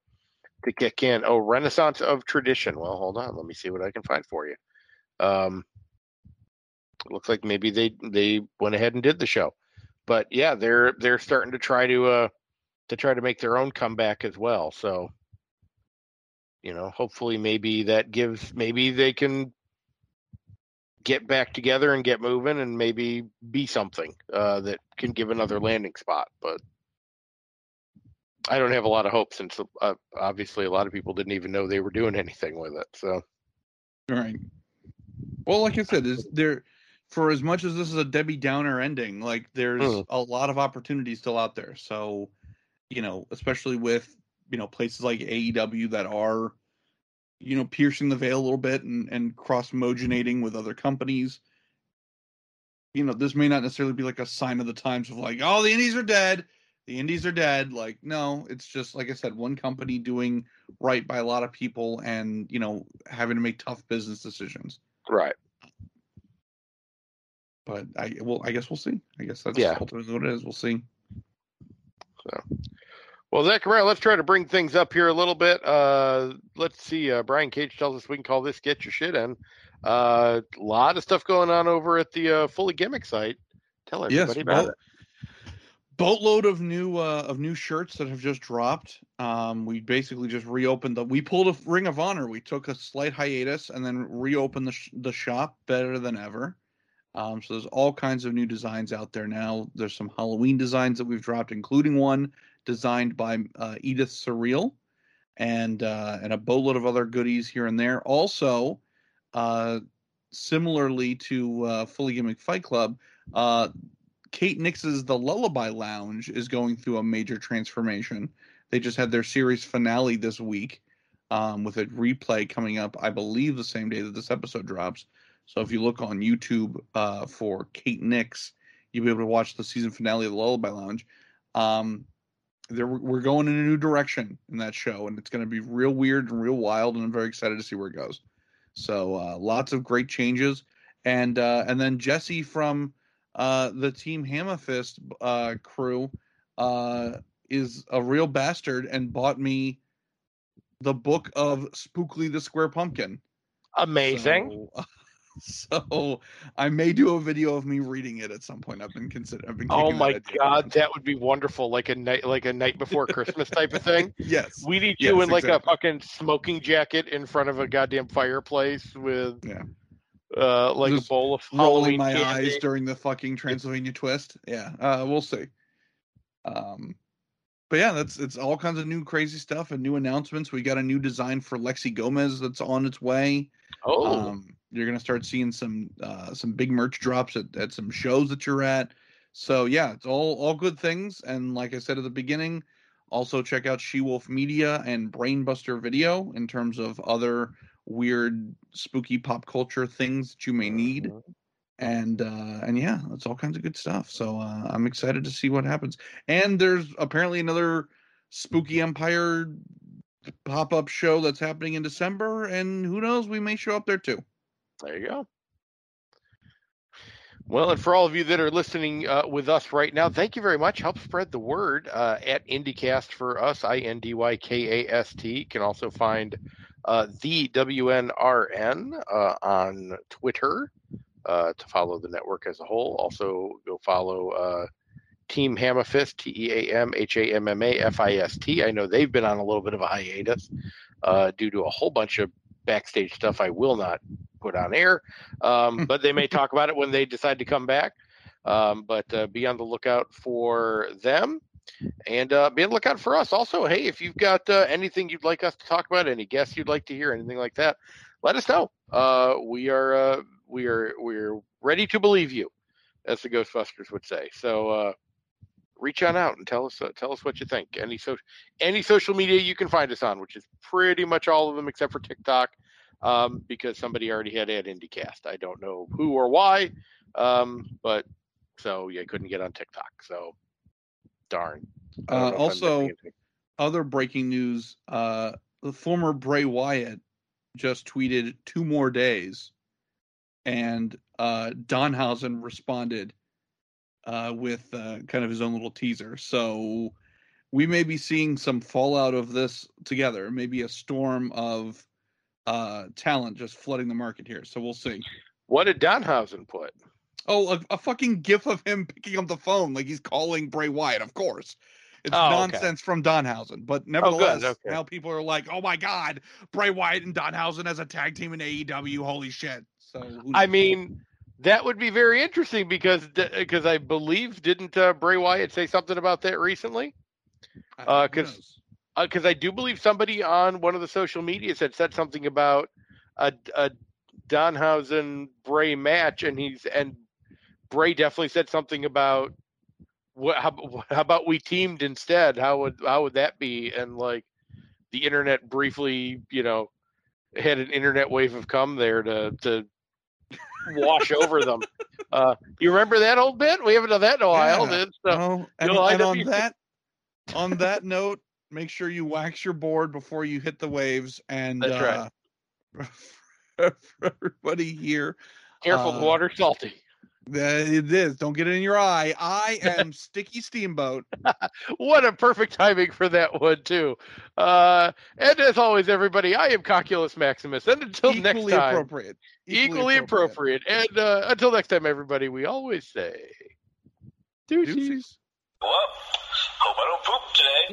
[SPEAKER 3] to kick in. Oh, Renaissance of Tradition. Well, hold on, let me see what I can find for you. Um, looks like maybe they they went ahead and did the show but yeah, they're they're starting to try to uh to try to make their own comeback as well. So you know, hopefully maybe that gives maybe they can get back together and get moving and maybe be something uh that can give another landing spot, but I don't have a lot of hope since uh, obviously a lot of people didn't even know they were doing anything with it. So
[SPEAKER 2] Right. Well, like I said, is there for as much as this is a Debbie Downer ending, like there's
[SPEAKER 3] Mm.
[SPEAKER 2] a lot of opportunities still out there. So, you know, especially with you know places like AEW that are, you know, piercing the veil a little bit and and cross moginating with other companies. You know, this may not necessarily be like a sign of the times of like, oh, the indies are dead. The indies are dead. Like, no, it's just like I said, one company doing right by a lot of people and you know having to make tough business decisions
[SPEAKER 3] right.
[SPEAKER 2] but i well i guess we'll see i guess that's
[SPEAKER 3] Yeah.
[SPEAKER 2] ultimately what it is we'll see So
[SPEAKER 3] Well, Zach Camara, let's try to bring things up here a little bit. Uh, let's see. Uh, Brian Cage tells us we can call this "Get Your Shit In." A uh, lot of stuff going on over at the uh, Fully Gimmick site. Tell
[SPEAKER 2] yes
[SPEAKER 3] everybody about
[SPEAKER 2] both,
[SPEAKER 3] it.
[SPEAKER 2] Boatload of new uh, of new shirts that have just dropped. Um, we basically just reopened the. We pulled a Ring of Honor. We took a slight hiatus and then reopened the sh- the shop better than ever. Um, so there's all kinds of new designs out there now. There's some Halloween designs that we've dropped, including one designed by uh, Edith Surreal, and uh, and a boatload of other goodies here and there. Also, uh, similarly to uh, Fully Gimmick Fight Club, uh, Kate Nix's The Lullaby Lounge is going through a major transformation. They just had their series finale this week, um, with a replay coming up, I believe, the same day that this episode drops. So if you look on YouTube uh, for Kate Nix, you'll be able to watch the season finale of the Lullaby Lounge. Um, there, we're going in a new direction in that show, and it's going to be real weird and real wild, and I'm very excited to see where it goes. So uh, lots of great changes, and uh, and then Jesse from uh, the Team Hammerfist uh, crew uh, is a real bastard and bought me the book of Spookly the Square Pumpkin.
[SPEAKER 3] Amazing.
[SPEAKER 2] So, [laughs] so I may do a video of me reading it at some point. I've been considering. I've been.
[SPEAKER 3] Oh my
[SPEAKER 2] that
[SPEAKER 3] god, that would be wonderful! Like a night, like a night before Christmas type of thing. [laughs]
[SPEAKER 2] yes.
[SPEAKER 3] We need you
[SPEAKER 2] Yes,
[SPEAKER 3] in like
[SPEAKER 2] exactly.
[SPEAKER 3] a fucking smoking jacket in front of a goddamn fireplace with,
[SPEAKER 2] Yeah.
[SPEAKER 3] Uh, like
[SPEAKER 2] Just
[SPEAKER 3] a bowl of
[SPEAKER 2] rolling my
[SPEAKER 3] candy.
[SPEAKER 2] eyes during the fucking Transylvania twist. Yeah, uh, we'll see. Um, but yeah, that's it's all kinds of new crazy stuff and new announcements. We got a new design for Lexi Gomez that's on its way.
[SPEAKER 3] Oh,
[SPEAKER 2] Um, you're gonna start seeing some uh, some big merch drops at, at some shows that you're at. So yeah, it's all all good things. And like I said at the beginning, also check out She Wolf Media and Brainbuster Video in terms of other weird, spooky pop culture things that you may need.
[SPEAKER 3] Mhm.
[SPEAKER 2] And uh, and yeah, it's all kinds of good stuff. So uh, I'm excited to see what happens. And there's apparently another Spooky Empire pop up show that's happening in December, and who knows, we may show up there too.
[SPEAKER 3] There you go. Well, and for all of you that are listening uh, with us right now, thank you very much. Help spread the word uh, at IndyCast for us, I N D Y K A S T. You can also find uh, the WNRN uh, on Twitter uh, to follow the network as a whole. Also, go follow uh, Team Hammerfist, T E A M H A M M A F I S T. I know they've been on a little bit of a hiatus uh, due to a whole bunch of backstage stuff I will not put on air, um, [laughs] but they may talk about it when they decide to come back. Um, but uh, be on the lookout for them and uh, be on the lookout for us. Also, hey, if you've got uh, anything you'd like us to talk about, any guests you'd like to hear, anything like that, let us know. Uh, we are uh, we are we're ready to believe you, as the Ghostbusters would say. So uh, reach on out and tell us uh, tell us what you think. Any so any social media you can find us on, which is pretty much all of them except for TikTok, um, because somebody already had at IndieCast. I don't know who or why, um, but so yeah, couldn't get on TikTok. So darn.
[SPEAKER 2] Uh,
[SPEAKER 3] know if I'm missing
[SPEAKER 2] also, other breaking news: uh, the former Bray Wyatt just tweeted two more days, and uh, Danhausen responded uh, with uh, kind of his own little teaser. So we may be seeing some fallout of this together. Maybe a storm of uh, talent just flooding the market here. So we'll see.
[SPEAKER 3] what did Danhausen put?
[SPEAKER 2] Oh, a, a fucking gif of him picking up the phone like he's calling Bray Wyatt. Of course, it's
[SPEAKER 3] Oh, okay.
[SPEAKER 2] nonsense from Danhausen. But nevertheless,
[SPEAKER 3] okay.
[SPEAKER 2] now people are like, "Oh my god, Bray Wyatt and Danhausen as a tag team in AEW. Holy shit!" So
[SPEAKER 3] I mean, that would be very interesting because because I believe didn't uh, Bray Wyatt say something about that recently?
[SPEAKER 2] I-
[SPEAKER 3] uh,
[SPEAKER 2] who
[SPEAKER 3] 'cause-
[SPEAKER 2] knows?
[SPEAKER 3] because Uh, I do believe somebody on one of the social medias had said something about a, a Danhausen Bray match, and he's and Bray definitely said something about what how, how about we teamed instead? How would how would that be? And like the internet briefly, you know, had an internet wave of come there to to wash over them. [laughs] Uh, you remember that old bit? We haven't done that in a while.
[SPEAKER 2] Yeah.
[SPEAKER 3] So,
[SPEAKER 2] No, and,
[SPEAKER 3] know,
[SPEAKER 2] and on that on that note, make sure you wax your board before you hit the waves. And
[SPEAKER 3] That's
[SPEAKER 2] uh, [laughs] for everybody here,
[SPEAKER 3] careful,
[SPEAKER 2] Uh,
[SPEAKER 3] the water's salty.
[SPEAKER 2] It is. Don't get it in your eye. I am [laughs] Sticky Steamboat. [laughs]
[SPEAKER 3] What a perfect timing for that one too. Uh, and as always, everybody, I am Cocculus Maximus, and until next
[SPEAKER 2] equally
[SPEAKER 3] time,
[SPEAKER 2] appropriate.
[SPEAKER 3] equally appropriate. And uh, until next time, everybody, we always say, deuces.
[SPEAKER 2] Deuces.
[SPEAKER 4] Go up.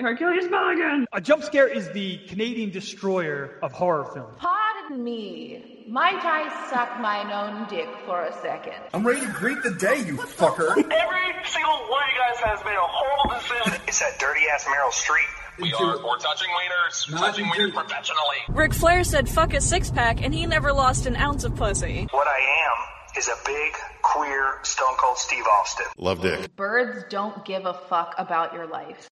[SPEAKER 4] Hercules Mulligan! A jump scare is the Canadian destroyer of horror films.
[SPEAKER 5] Pardon me. Might I suck mine own dick for a second?
[SPEAKER 6] I'm ready to greet the day, you fucker.
[SPEAKER 7] Every single one of you guys has made a horrible decision.
[SPEAKER 8] It's that dirty ass Meryl Streep.
[SPEAKER 7] We are, we're touching wieners, touching wieners professionally.
[SPEAKER 9] Ric Flair said fuck a six pack and he never lost an ounce of pussy.
[SPEAKER 8] What I am is a big, queer, stone cold Steve Austin.
[SPEAKER 10] Love dick.
[SPEAKER 5] Birds don't give a fuck about your life.